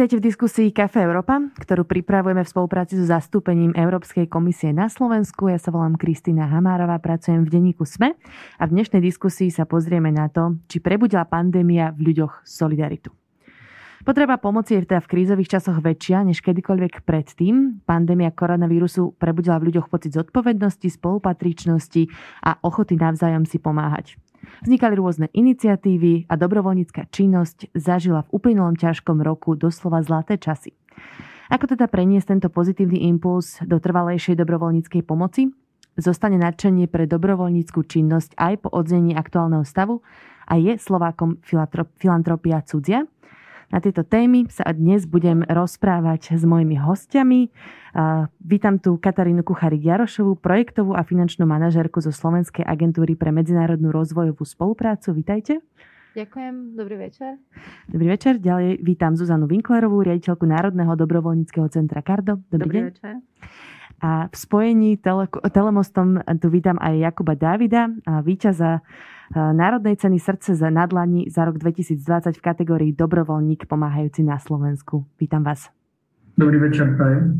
Vítajte v diskusii Kafe Európa, ktorú pripravujeme v spolupráci so zastúpením Európskej komisie na Slovensku. Ja sa volám Kristýna Hamárová, pracujem v denníku SME a v dnešnej diskusii sa pozrieme na to, či prebudila pandémia v ľuďoch solidaritu. Potreba pomoci je teda v krízových časoch väčšia než kedykoľvek predtým. Pandémia koronavírusu prebudila v ľuďoch pocit zodpovednosti, spolupatričnosti a ochoty navzájom si pomáhať. Vznikali rôzne iniciatívy a dobrovoľnícka činnosť zažila v uplynulom ťažkom roku doslova zlaté časy. Ako teda preniesť tento pozitívny impuls do trvalejšej dobrovoľníckej pomoci? Zostane nadšenie pre dobrovoľníckú činnosť aj po odznení aktuálneho stavu a je Slovákom filantropia cudzia? Na tieto témy sa dnes budem rozprávať s mojimi hostiami. Vítam tu Katarínu Kucharik Jarošovú, projektovú a finančnú manažérku zo Slovenskej agentúry pre medzinárodnú rozvojovú spoluprácu. Vítajte. Ďakujem, dobrý večer. Dobrý večer. Ďalej vítam Zuzanu Winklerovú, riaditeľku Národného dobrovoľníckého centra Kardo. Dobrý, dobrý deň. večer. A v spojení tele, telemostom tu vítam aj Jakuba Davida, víťaza Národnej ceny srdce za nadlani za rok 2020 v kategórii Dobrovoľník pomáhajúci na Slovensku. Vítam vás. Dobrý večer, prajem.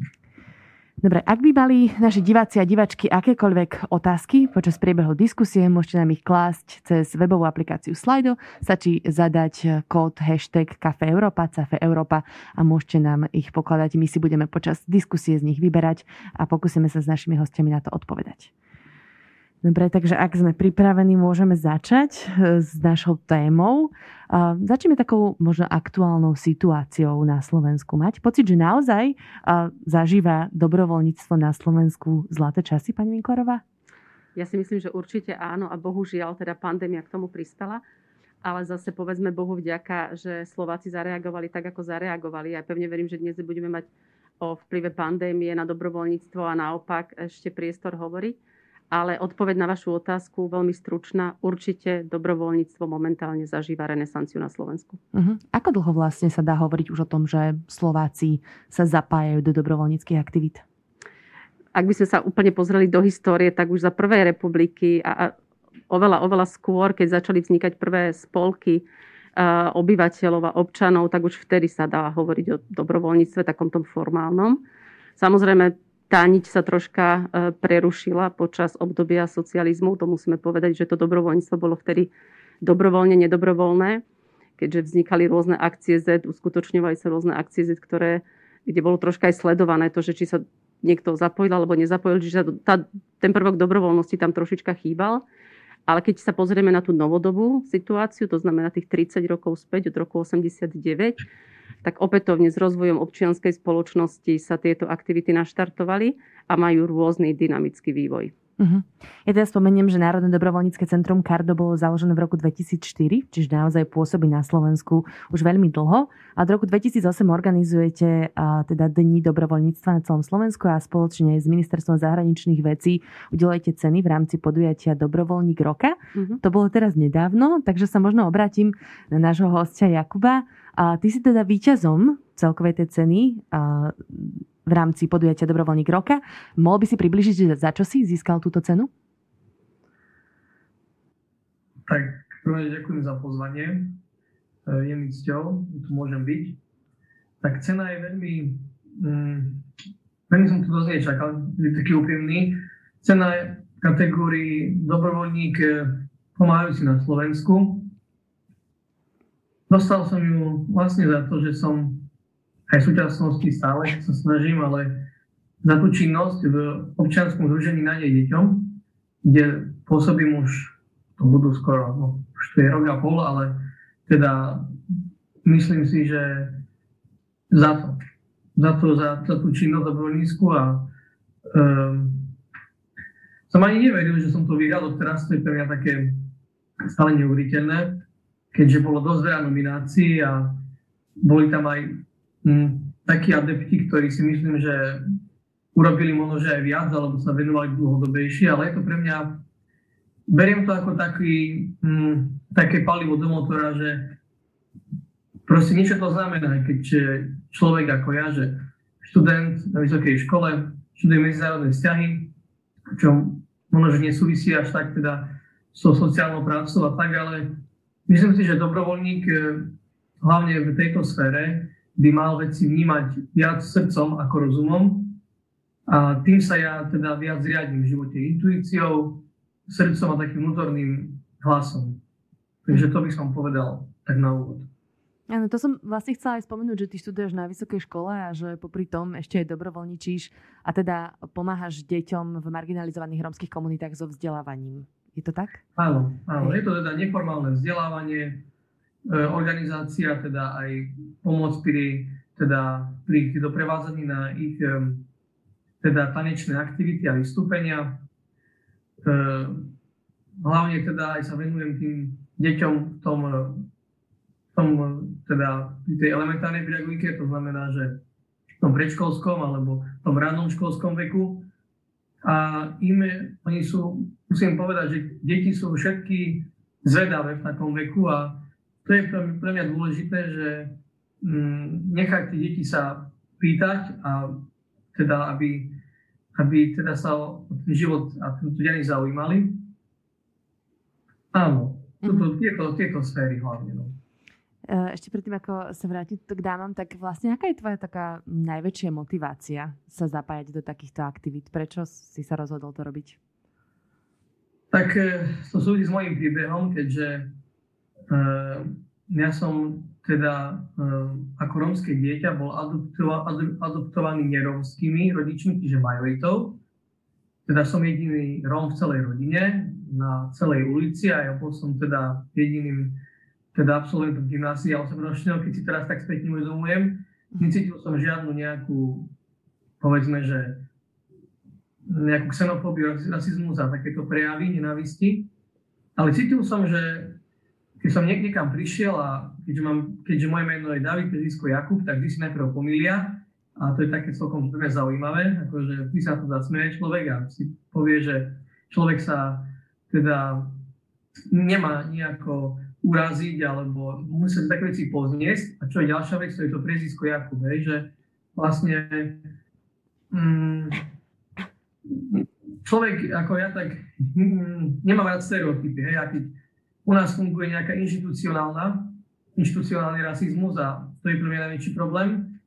Dobre, ak by mali naši diváci a divačky akékoľvek otázky počas priebehu diskusie, môžete nám ich klásť cez webovú aplikáciu Slido. Stačí zadať kód hashtag Cafe Europa, Cafe Europa a môžete nám ich pokladať. My si budeme počas diskusie z nich vyberať a pokúsime sa s našimi hostiami na to odpovedať. Dobre, takže ak sme pripravení, môžeme začať eh, s našou témou. Začneme takou možno aktuálnou situáciou na Slovensku. Mať pocit, že naozaj zažíva dobrovoľníctvo na Slovensku zlaté časy, pani Vinkorová? Ja si myslím, že určite áno a bohužiaľ teda pandémia k tomu prispela. Ale zase povedzme Bohu vďaka, že Slováci zareagovali tak, ako zareagovali. Ja pevne verím, že dnes budeme mať o vplyve pandémie na dobrovoľníctvo a naopak ešte priestor hovoriť. Ale odpoveď na vašu otázku, veľmi stručná, určite dobrovoľníctvo momentálne zažíva renesanciu na Slovensku. Uh-huh. Ako dlho vlastne sa dá hovoriť už o tom, že Slováci sa zapájajú do dobrovoľníckých aktivít? Ak by sme sa úplne pozreli do histórie, tak už za prvej republiky a, a oveľa, oveľa skôr, keď začali vznikať prvé spolky a, obyvateľov a občanov, tak už vtedy sa dá hovoriť o dobrovoľníctve takomto formálnom. Samozrejme, tá niť sa troška e, prerušila počas obdobia socializmu. To musíme povedať, že to dobrovoľníctvo bolo vtedy dobrovoľne, nedobrovoľné, keďže vznikali rôzne akcie Z, uskutočňovali sa rôzne akcie Z, ktoré, kde bolo troška aj sledované to, že či sa niekto zapojil alebo nezapojil, čiže tá, ten prvok dobrovoľnosti tam trošička chýbal. Ale keď sa pozrieme na tú novodobú situáciu, to znamená tých 30 rokov späť od roku 89, tak opätovne s rozvojom občianskej spoločnosti sa tieto aktivity naštartovali a majú rôzny dynamický vývoj. Uh-huh. Ja teda spomeniem, že Národné dobrovoľnícke centrum Kardo bolo založené v roku 2004, čiže naozaj pôsobí na Slovensku už veľmi dlho. A od roku 2008 organizujete a, teda Dni dobrovoľníctva na celom Slovensku a spoločne s Ministerstvom zahraničných vecí udelujete ceny v rámci podujatia Dobrovoľník roka. Uh-huh. To bolo teraz nedávno, takže sa možno obrátim na nášho hostia Jakuba. A ty si teda víťazom celkovej tej ceny a v rámci podujatia Dobrovoľník roka. Mohol by si približiť, za čo si získal túto cenu? Tak, prvé ďakujem za pozvanie. E, je mi cťou, že tu môžem byť. Tak cena je veľmi, mm, veľmi som to dosť nečakal, je taký úprimný. Cena je v kategórii dobrovoľník e, pomáhajúci na Slovensku. Dostal som ju vlastne za to, že som aj v súčasnosti stále sa snažím, ale za tú činnosť v občianskom združení na nej deťom, kde pôsobím už, to budú skoro, no, už to je rok a pol, ale teda myslím si, že za to, za, to, za, za tú činnosť dobrovoľnícku a um, som ani neveril, že som to vyhral, teraz to je pre mňa také stále neuveriteľné keďže bolo dosť veľa nominácií a boli tam aj hm, takí adepti, ktorí si myslím, že urobili možno, že aj viac, alebo sa venovali dlhodobejšie, ale je to pre mňa, beriem to ako taký, hm, také palivo do motora, že proste niečo to znamená, keď človek ako ja, že študent na vysokej škole, študuje medzinárodné vzťahy, čo možno, že nesúvisí až tak teda so sociálnou prácou a tak, ale Myslím si, že dobrovoľník e, hlavne v tejto sfére by mal veci vnímať viac srdcom ako rozumom. A tým sa ja teda viac riadím v živote intuíciou, srdcom a takým vnútorným hlasom. Takže to by som povedal tak na úvod. Áno, to som vlastne chcela aj spomenúť, že ty študuješ na vysokej škole a že popri tom ešte aj dobrovoľničíš a teda pomáhaš deťom v marginalizovaných rómskych komunitách so vzdelávaním. Je to tak? Áno, áno. Je to teda neformálne vzdelávanie, organizácia, teda aj pomoc pri, teda, pri doprevádzaní na ich e, teda tanečné aktivity a vystúpenia. E, hlavne teda aj sa venujem tým deťom v tom tom teda v tej elementárnej pedagogike, to znamená, že v tom predškolskom alebo v tom rannom školskom veku. A im, oni sú, musím povedať, že deti sú všetky zvedavé v takom veku a to je pre mňa dôležité, že mm, nechať tie deti sa pýtať a teda, aby, aby teda sa o ten život a tú deň zaujímali. Áno, mm-hmm. tieto, tieto sféry hlavne. No. Eh, ešte predtým, ako sa vrátim k dámam, tak vlastne aká je tvoja taká najväčšia motivácia sa zapájať do takýchto aktivít? Prečo si sa rozhodol to robiť? Tak eh, to súvisí s mojím príbehom, keďže ja som teda uh, ako rómske dieťa bol adoptova, adoptovaný nerómskymi rodičmi, čiže majoritou. Teda som jediný Róm v celej rodine, na celej ulici a ja bol som teda jediným teda absolventom gymnásia 8 ročného, keď si teraz tak spätne uvedomujem, necítil som žiadnu nejakú, povedzme, že nejakú xenofóbiu, rasizmus a takéto prejavy nenávisti. Ale cítil som, že keď som niekam prišiel a keďže, mám, keďže moje meno je David, prezvisko Jakub, tak vždy si najprv pomýlia a to je také celkom pre zaujímavé, akože vždy sa to zasmeje človek a si povie, že človek sa teda nemá nejako uraziť alebo musieť také veci pozniesť. A čo je ďalšia vec, to je to prezvisko Jakub, hej, že vlastne mm, človek ako ja tak mm, nemá rád stereotypy, hej, a keď u nás funguje nejaká inštitucionálna, inštitucionálny rasizmus a to je pre mňa najväčší problém.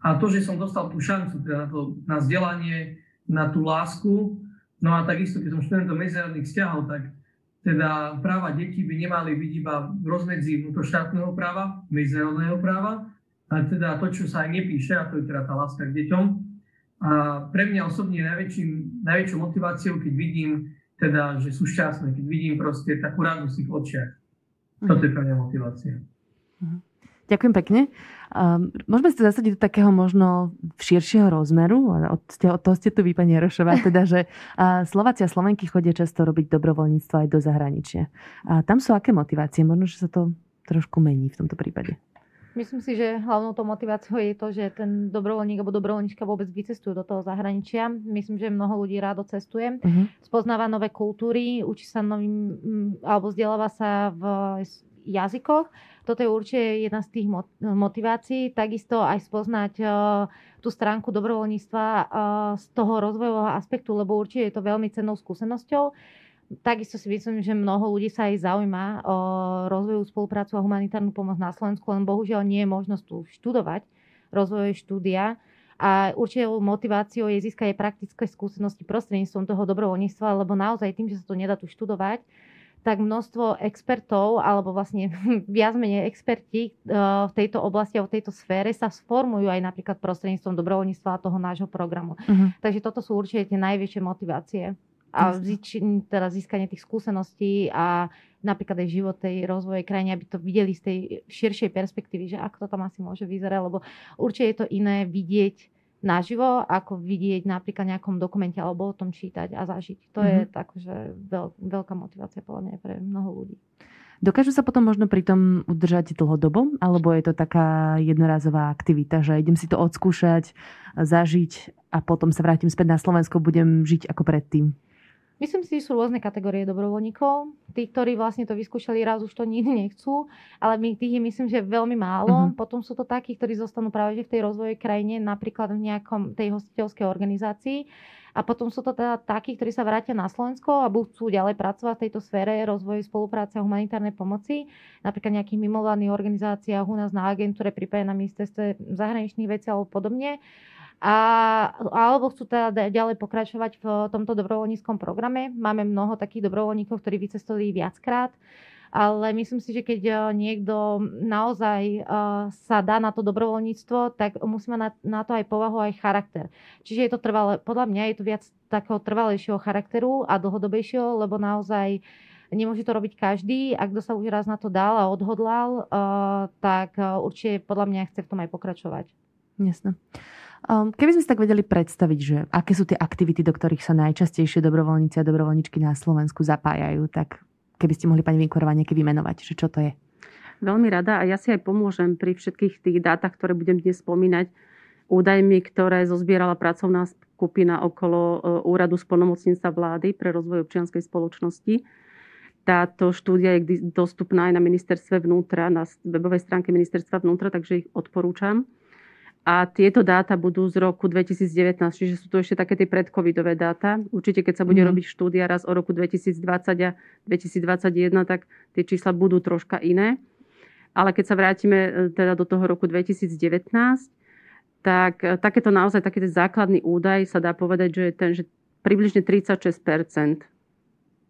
A to, že som dostal tú šancu teda na, to, na vzdelanie, na tú lásku, no a takisto, keď som študentom medzinárodných vzťahov, tak teda práva detí by nemali byť iba v rozmedzi vnútroštátneho práva, medzinárodného práva, ale teda to, čo sa aj nepíše, a to je teda tá láska k deťom. A pre mňa osobne najväčším, najväčšou motiváciou, keď vidím, teda, že sú šťastné, keď vidím proste takú radosť v ich očiach. Toto je pre mňa motivácia. Uh-huh. Ďakujem pekne. Um, môžeme sa zasadiť do takého možno širšieho rozmeru. Od, od toho ste tu vy, pani Jarošová, teda, že uh, Slováci a Slovenky chodia často robiť dobrovoľníctvo aj do zahraničia. A tam sú aké motivácie? Možno, že sa to trošku mení v tomto prípade. Myslím si, že hlavnou to motiváciou je to, že ten dobrovoľník alebo dobrovoľníčka vôbec vycestujú do toho zahraničia. Myslím, že mnoho ľudí rádo cestuje, uh-huh. spoznáva nové kultúry, učí sa novým, alebo vzdeláva sa v jazykoch toto je určite jedna z tých motivácií. Takisto aj spoznať uh, tú stránku dobrovoľníctva uh, z toho rozvojového aspektu, lebo určite je to veľmi cennou skúsenosťou. Takisto si myslím, že mnoho ľudí sa aj zaujíma o rozvojovú spoluprácu a humanitárnu pomoc na Slovensku, len bohužiaľ nie je možnosť tu študovať rozvojové štúdia. A určite motiváciou je získať aj praktické skúsenosti prostredníctvom toho dobrovoľníctva, lebo naozaj tým, že sa to nedá tu študovať, tak množstvo expertov, alebo vlastne viac menej experti eh, v tejto oblasti a v tejto sfére sa sformujú aj napríklad prostredníctvom dobrovoľníctva a toho nášho programu. Uh-huh. Takže toto sú určite tie najväčšie motivácie. A teda získanie tých skúseností a napríklad aj život tej rozvoje krajiny, aby to videli z tej širšej perspektívy, že ako to tam asi môže vyzerať, lebo určite je to iné vidieť naživo, ako vidieť napríklad nejakom dokumente alebo o tom čítať a zažiť. To mm-hmm. je mhm. tak, že veľ, veľká motivácia podľa mňa pre mnoho ľudí. Dokážu sa potom možno pri tom udržať dlhodobo, alebo je to taká jednorazová aktivita, že idem si to odskúšať, zažiť a potom sa vrátim späť na Slovensko, budem žiť ako predtým? Myslím si, že sú rôzne kategórie dobrovoľníkov. Tí, ktorí vlastne to vyskúšali raz, už to nikdy nechcú, ale my tých je myslím, že veľmi málo. Uh-huh. Potom sú to takí, ktorí zostanú práve v tej rozvojovej krajine, napríklad v nejakom tej hostiteľskej organizácii. A potom sú to teda takí, ktorí sa vrátia na Slovensko a budú chcú ďalej pracovať v tejto sfére rozvoju spolupráce a humanitárnej pomoci, napríklad nejakých mimovládnych organizáciách u nás na agentúre, prípadne na ministerstve zahraničných vecí alebo podobne a, alebo chcú teda ďalej pokračovať v tomto dobrovoľníckom programe. Máme mnoho takých dobrovoľníkov, ktorí vycestovali viackrát, ale myslím si, že keď eh, niekto naozaj uh, sa dá na to dobrovoľníctvo, tak musí mať na, to aj povahu, aj charakter. Čiže je to trvalé, podľa mňa je to viac takého trvalejšieho charakteru a dlhodobejšieho, lebo naozaj nemôže to robiť každý. Ak kto sa už raz na to dal a odhodlal, uh, tak určite podľa mňa chce v tom aj pokračovať. Jasné. Um, keby sme si tak vedeli predstaviť, že aké sú tie aktivity, do ktorých sa najčastejšie dobrovoľníci a dobrovoľníčky na Slovensku zapájajú, tak keby ste mohli pani Vinkorová nejaké vymenovať, že čo to je? Veľmi rada a ja si aj pomôžem pri všetkých tých dátach, ktoré budem dnes spomínať, údajmi, ktoré zozbierala pracovná skupina okolo e, úradu splnomocnica vlády pre rozvoj občianskej spoločnosti. Táto štúdia je dostupná aj na ministerstve vnútra, na webovej stránke ministerstva vnútra, takže ich odporúčam. A tieto dáta budú z roku 2019, čiže sú to ešte také tie predcovidové dáta. Určite, keď sa bude mm. robiť štúdia raz o roku 2020 a 2021, tak tie čísla budú troška iné. Ale keď sa vrátime e, teda do toho roku 2019, tak e, takéto naozaj, taký základný údaj sa dá povedať, že je ten, že približne 36%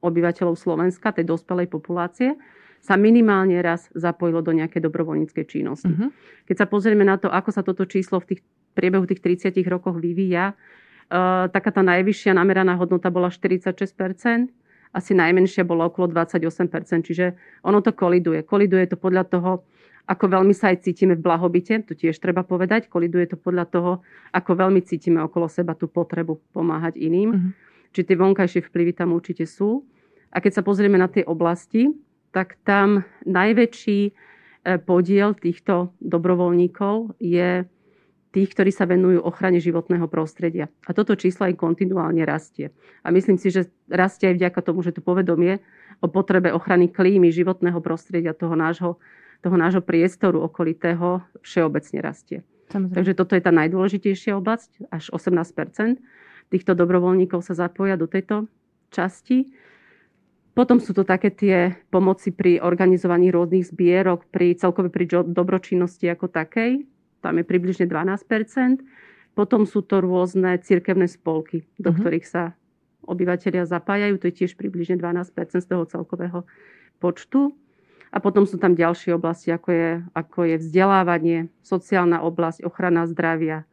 obyvateľov Slovenska, tej dospelej populácie, sa minimálne raz zapojilo do nejakej dobrovoľníckej činnosti. Uh-huh. Keď sa pozrieme na to, ako sa toto číslo v tých priebehu tých 30 rokoch vyvíja, uh, taká tá najvyššia nameraná hodnota bola 46%, asi najmenšia bola okolo 28%, čiže ono to koliduje. Koliduje to podľa toho, ako veľmi sa aj cítime v blahobite, to tiež treba povedať, koliduje to podľa toho, ako veľmi cítime okolo seba tú potrebu pomáhať iným. Uh-huh. Čiže tie vonkajšie vplyvy tam určite sú. A keď sa pozrieme na tie oblasti, tak tam najväčší e, podiel týchto dobrovoľníkov je tých, ktorí sa venujú ochrane životného prostredia. A toto číslo aj kontinuálne rastie. A myslím si, že rastie aj vďaka tomu, že to povedomie o potrebe ochrany klímy, životného prostredia, toho nášho, toho nášho priestoru okolitého všeobecne rastie. Samozrejme. Takže toto je tá najdôležitejšia oblasť. Až 18% týchto dobrovoľníkov sa zapoja do tejto časti. Potom sú to také tie pomoci pri organizovaní rôznych zbierok, pri celkové pri dobročinnosti ako takej. Tam je približne 12% Potom sú to rôzne cirkevné spolky, do uh-huh. ktorých sa obyvateľia zapájajú. To je tiež približne 12 z toho celkového počtu. A potom sú tam ďalšie oblasti, ako je, ako je vzdelávanie, sociálna oblasť, ochrana zdravia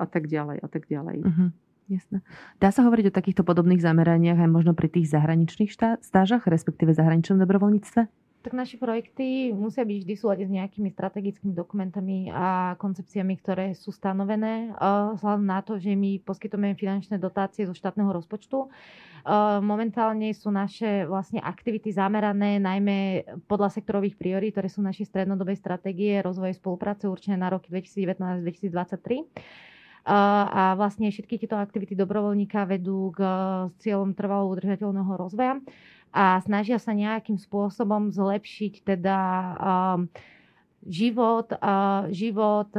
a tak ďalej a tak ďalej. Uh-huh. Jasné. Dá sa hovoriť o takýchto podobných zameraniach aj možno pri tých zahraničných štá- stážach, respektíve zahraničnom dobrovoľníctve? Tak naše projekty musia byť vždy súlade s nejakými strategickými dokumentami a koncepciami, ktoré sú stanovené. Vzhľadom na to, že my poskytujeme finančné dotácie zo štátneho rozpočtu. Momentálne sú naše vlastne aktivity zamerané najmä podľa sektorových priorít, ktoré sú naše strednodobej stratégie rozvoje spolupráce určené na roky 2019-2023 a vlastne všetky tieto aktivity dobrovoľníka vedú k cieľom trvalo udržateľného rozvoja a snažia sa nejakým spôsobom zlepšiť teda život, život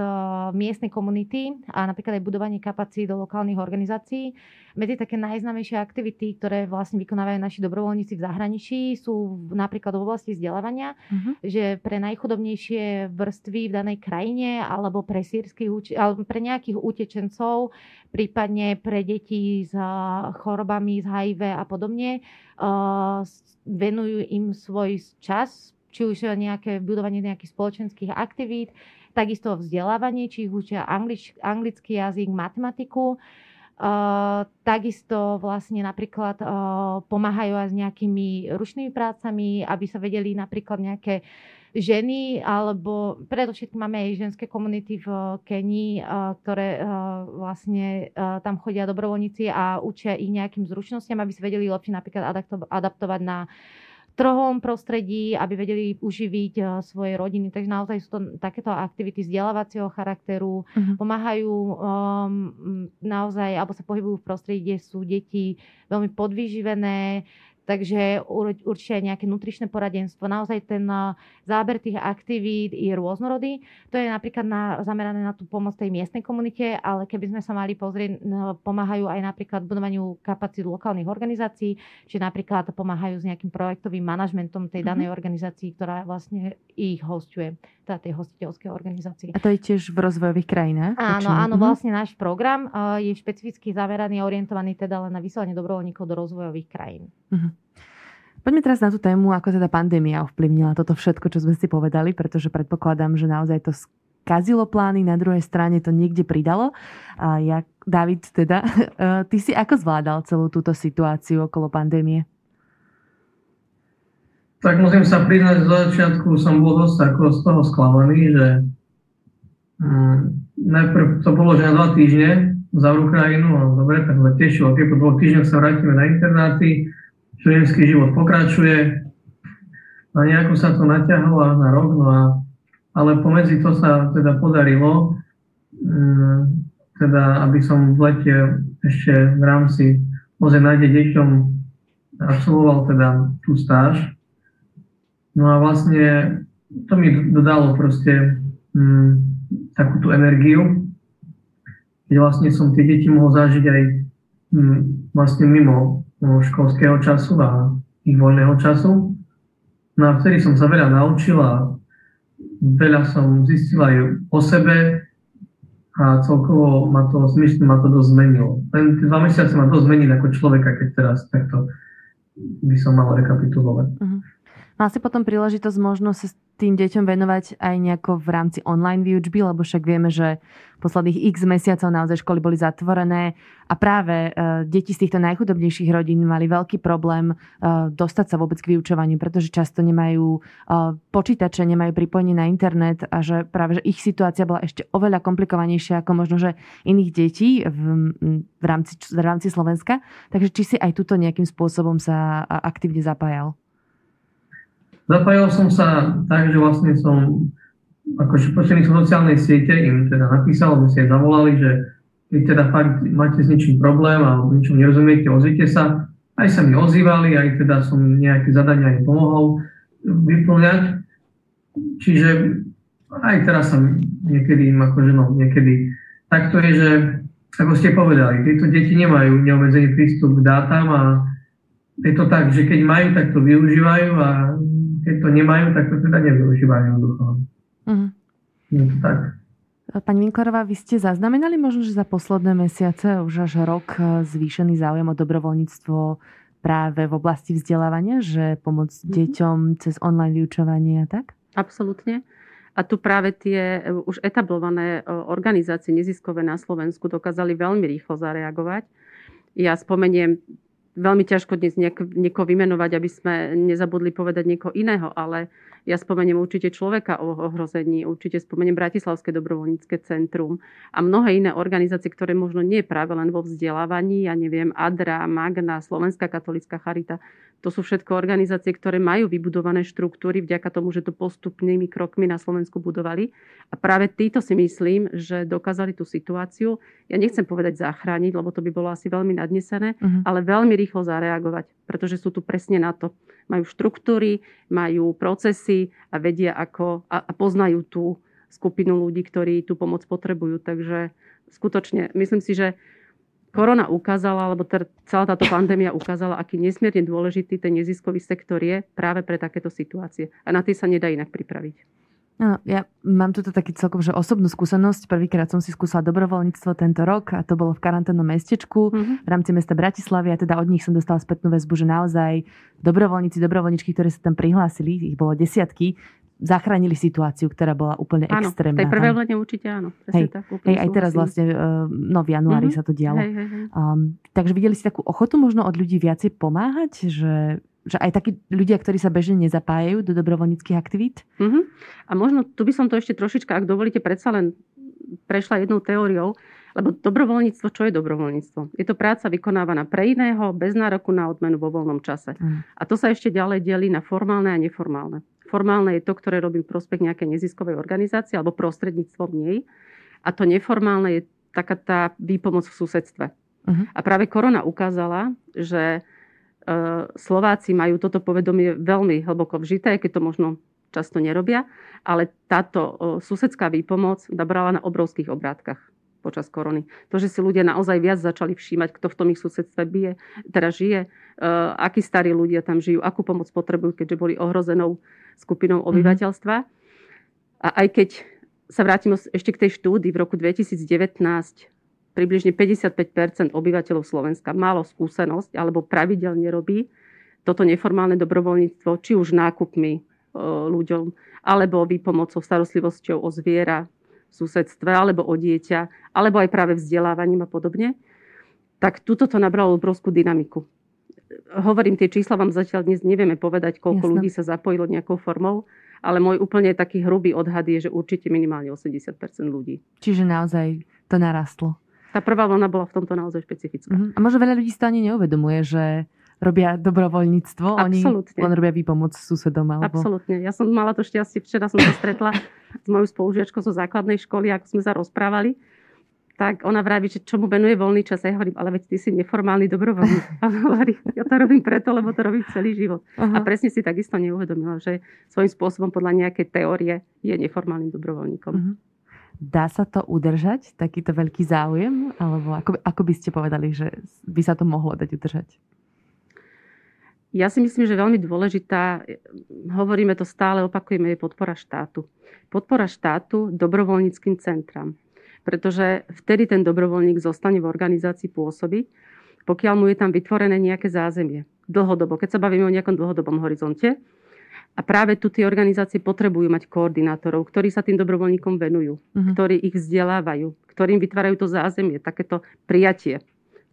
miestnej komunity a napríklad aj budovanie kapacít do lokálnych organizácií. Medzi také najznámejšie aktivity, ktoré vlastne vykonávajú naši dobrovoľníci v zahraničí, sú napríklad v oblasti vzdelávania, uh-huh. že pre najchudobnejšie vrstvy v danej krajine alebo pre sírskych, alebo pre nejakých utečencov, prípadne pre deti s chorobami, z HIV a podobne, venujú im svoj čas, či už nejaké budovanie nejakých spoločenských aktivít, takisto vzdelávanie, či už učia anglič, anglický jazyk, matematiku. Uh, takisto vlastne napríklad uh, pomáhajú aj s nejakými ručnými prácami, aby sa vedeli napríklad nejaké ženy, alebo predovšetkým máme aj ženské komunity v Kenii, uh, ktoré vlastne tam chodia dobrovoľníci a učia ich nejakým zručnostiam, aby sa vedeli lepšie napríklad adaptovať na trhovom prostredí, aby vedeli uživiť uh, svoje rodiny. Takže naozaj sú to takéto aktivity vzdelávacieho charakteru, uh-huh. pomáhajú um, naozaj, alebo sa pohybujú v prostredí, kde sú deti veľmi podvyživené, Takže určite nejaké nutričné poradenstvo. Naozaj ten záber tých aktivít je rôznorodý. To je napríklad na, zamerané na tú pomoc tej miestnej komunite, ale keby sme sa mali pozrieť, pomáhajú aj napríklad budovaniu kapacít lokálnych organizácií, či napríklad pomáhajú s nejakým projektovým manažmentom tej danej mm-hmm. organizácii, ktorá vlastne ich hostuje, teda tej hostiteľskej organizácie. A to je tiež v rozvojových krajinách? Áno, áno, mm-hmm. vlastne náš program je špecificky zameraný a orientovaný teda len na vysielanie dobrovoľníkov do rozvojových krajín. Mm-hmm. Poďme teraz na tú tému, ako teda pandémia ovplyvnila toto všetko, čo sme si povedali, pretože predpokladám, že naozaj to skazilo plány, na druhej strane to niekde pridalo. A ja, David, teda, ty si ako zvládal celú túto situáciu okolo pandémie? Tak musím sa priznať, že začiatku som bol dosť ako z toho sklamaný, že um, najprv to bolo, že na dva týždne zavrú krajinu, a dobre, tak sa tešilo, keď po dvoch týždňoch sa vrátime na internáty, študentský život pokračuje a nejako sa to naťahlo až na rok, no a, ale pomedzi to sa teda podarilo, um, teda aby som v lete ešte v rámci Moze nájde deťom absolvoval teda tú stáž. No a vlastne to mi dodalo proste um, takú tú energiu, keď vlastne som tie deti mohol zažiť aj um, vlastne mimo školského času a ich voľného času. No a vtedy som sa veľa naučil a veľa som zistil aj o sebe a celkovo ma to, myslím, ma to dosť zmenilo. Len dva mesiace ma dosť zmenil ako človeka, keď teraz takto by som mal rekapitulovať. Uh-huh. Mal si potom príležitosť možno sa tým deťom venovať aj nejako v rámci online výučby, lebo však vieme, že posledných x mesiacov naozaj školy boli zatvorené a práve uh, deti z týchto najchudobnejších rodín mali veľký problém uh, dostať sa vôbec k vyučovaniu, pretože často nemajú uh, počítače, nemajú pripojenie na internet a že práve že ich situácia bola ešte oveľa komplikovanejšia ako možno, že iných detí v, v, rámci, v rámci Slovenska. Takže či si aj tuto nejakým spôsobom sa aktívne zapájal? Zapájal som sa tak, že vlastne som akože prostredníctvom sociálnej siete im teda napísal, aby si aj zavolali, že keď teda fakt máte s ničím problém alebo ničom nerozumiete, ozvite sa. Aj sa mi ozývali, aj teda som nejaké zadania im pomohol vyplňať. Čiže aj teraz som niekedy im akože no, niekedy tak to je, že ako ste povedali, tieto deti nemajú neobmedzený prístup k dátam a je to tak, že keď majú, tak to využívajú a keď to nemajú, tak to teda nevyužívajú jednoducho. Uh-huh. Je to tak. Pani Winklerová, vy ste zaznamenali možno, že za posledné mesiace už až rok e, zvýšený záujem o dobrovoľníctvo práve v oblasti vzdelávania, že pomoc mm-hmm. deťom cez online vyučovanie a tak? Absolútne. A tu práve tie e, už etablované e, organizácie neziskové na Slovensku dokázali veľmi rýchlo zareagovať. Ja spomeniem veľmi ťažko dnes niekoho vymenovať, aby sme nezabudli povedať niekoho iného, ale ja spomeniem určite človeka o ohrození, určite spomeniem Bratislavské dobrovoľnícke centrum a mnohé iné organizácie, ktoré možno nie práve len vo vzdelávaní, ja neviem, ADRA, Magna, Slovenská katolická charita, to sú všetko organizácie, ktoré majú vybudované štruktúry vďaka tomu, že to postupnými krokmi na Slovensku budovali. A práve títo si myslím, že dokázali tú situáciu, ja nechcem povedať zachrániť, lebo to by bolo asi veľmi nadnesené, uh-huh. ale veľmi rýchlo zareagovať, pretože sú tu presne na to. Majú štruktúry, majú procesy a vedia ako a, a poznajú tú skupinu ľudí, ktorí tú pomoc potrebujú. Takže skutočne myslím si, že korona ukázala, alebo teda celá táto pandémia ukázala, aký nesmierne dôležitý ten neziskový sektor je práve pre takéto situácie. A na tie sa nedá inak pripraviť. No, ja mám tu taký celkom že osobnú skúsenosť. Prvýkrát som si skúsala dobrovoľníctvo tento rok a to bolo v karanténnom mestečku mm-hmm. v rámci mesta Bratislavy a teda od nich som dostala spätnú väzbu, že naozaj dobrovoľníci, dobrovoľníčky, ktorí sa tam prihlásili, ich bolo desiatky, zachránili situáciu, ktorá bola úplne áno, extrémna. Áno, tej prvej vlne určite áno. Hej, tak, hej, aj teraz vlastne, uh, no v januári mm-hmm. sa to dialo. Hej, hej, hej. Um, takže videli ste takú ochotu možno od ľudí viacej pomáhať, že, že aj takí ľudia, ktorí sa bežne nezapájajú do dobrovoľníckých aktivít? Mm-hmm. A možno tu by som to ešte trošička, ak dovolíte, predsa len prešla jednou teóriou. Lebo dobrovoľníctvo, čo je dobrovoľníctvo? Je to práca vykonávaná pre iného, bez nároku na odmenu vo voľnom čase. Mm. A to sa ešte ďalej delí na formálne a neformálne. Formálne je to, ktoré robím prospech nejakej neziskovej organizácie alebo prostredníctvom nej. A to neformálne je taká tá výpomoc v susedstve. Uh-huh. A práve korona ukázala, že e, Slováci majú toto povedomie veľmi hlboko vžité, keď to možno často nerobia, ale táto e, susedská výpomoc nabrala na obrovských obrátkach počas korony. To, že si ľudia naozaj viac začali všímať, kto v tom ich susedstve bije, teda žije, e, akí starí ľudia tam žijú, akú pomoc potrebujú, keďže boli ohrozenou skupinou mhm. obyvateľstva. A aj keď sa vrátim ešte k tej štúdii, v roku 2019 približne 55% obyvateľov Slovenska malo skúsenosť alebo pravidelne robí toto neformálne dobrovoľníctvo, či už nákupmi e, ľuďom, alebo výpomocou, starostlivosťou o zviera v susedstve, alebo o dieťa, alebo aj práve vzdelávaním a podobne, tak tuto to nabralo obrovskú dynamiku. Hovorím, tie čísla vám zatiaľ dnes nevieme povedať, koľko Jasne. ľudí sa zapojilo nejakou formou, ale môj úplne taký hrubý odhad je, že určite minimálne 80% ľudí. Čiže naozaj to narastlo. Tá prvá vlna bola v tomto naozaj špecifická. Uh-huh. A možno veľa ľudí ani neuvedomuje, že robia dobrovoľníctvo, Absolutne. oni len robia výpomoc susedom. Alebo... Absolutne. Ja som mala to šťastie, včera som sa stretla s mojou spolužiačkou zo základnej školy, ako sme sa rozprávali tak ona vraví, že čo mu venuje voľný čas. A ja hovorím, ale veď ty si neformálny dobrovoľník. A hovorí, ja to robím preto, lebo to robím celý život. Uh-huh. A presne si takisto neuvedomila, že svojím spôsobom podľa nejakej teórie je neformálnym dobrovoľníkom. Uh-huh. Dá sa to udržať, takýto veľký záujem? Alebo ako, ako by ste povedali, že by sa to mohlo dať udržať? Ja si myslím, že veľmi dôležitá, hovoríme to stále, opakujeme, je podpora štátu. Podpora štátu dobrovoľníckým centram pretože vtedy ten dobrovoľník zostane v organizácii pôsobiť, pokiaľ mu je tam vytvorené nejaké zázemie. Dlhodobo, keď sa bavíme o nejakom dlhodobom horizonte. A práve tu tie organizácie potrebujú mať koordinátorov, ktorí sa tým dobrovoľníkom venujú, uh-huh. ktorí ich vzdelávajú, ktorým vytvárajú to zázemie, takéto prijatie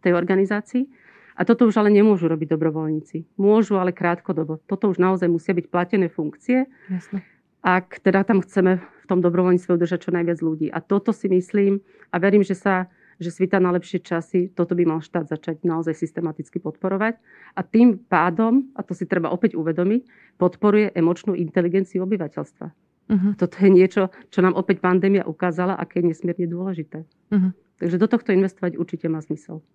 tej organizácii. A toto už ale nemôžu robiť dobrovoľníci. Môžu, ale krátkodobo. Toto už naozaj musia byť platené funkcie. Jasne ak teda tam chceme tom dobrovoľníctve udržať čo najviac ľudí. A toto si myslím a verím, že sa že svita na lepšie časy, toto by mal štát začať naozaj systematicky podporovať. A tým pádom, a to si treba opäť uvedomiť, podporuje emočnú inteligenciu obyvateľstva. Uh-huh. Toto je niečo, čo nám opäť pandémia ukázala, aké je nesmierne dôležité. Uh-huh. Takže do tohto investovať určite má zmysel.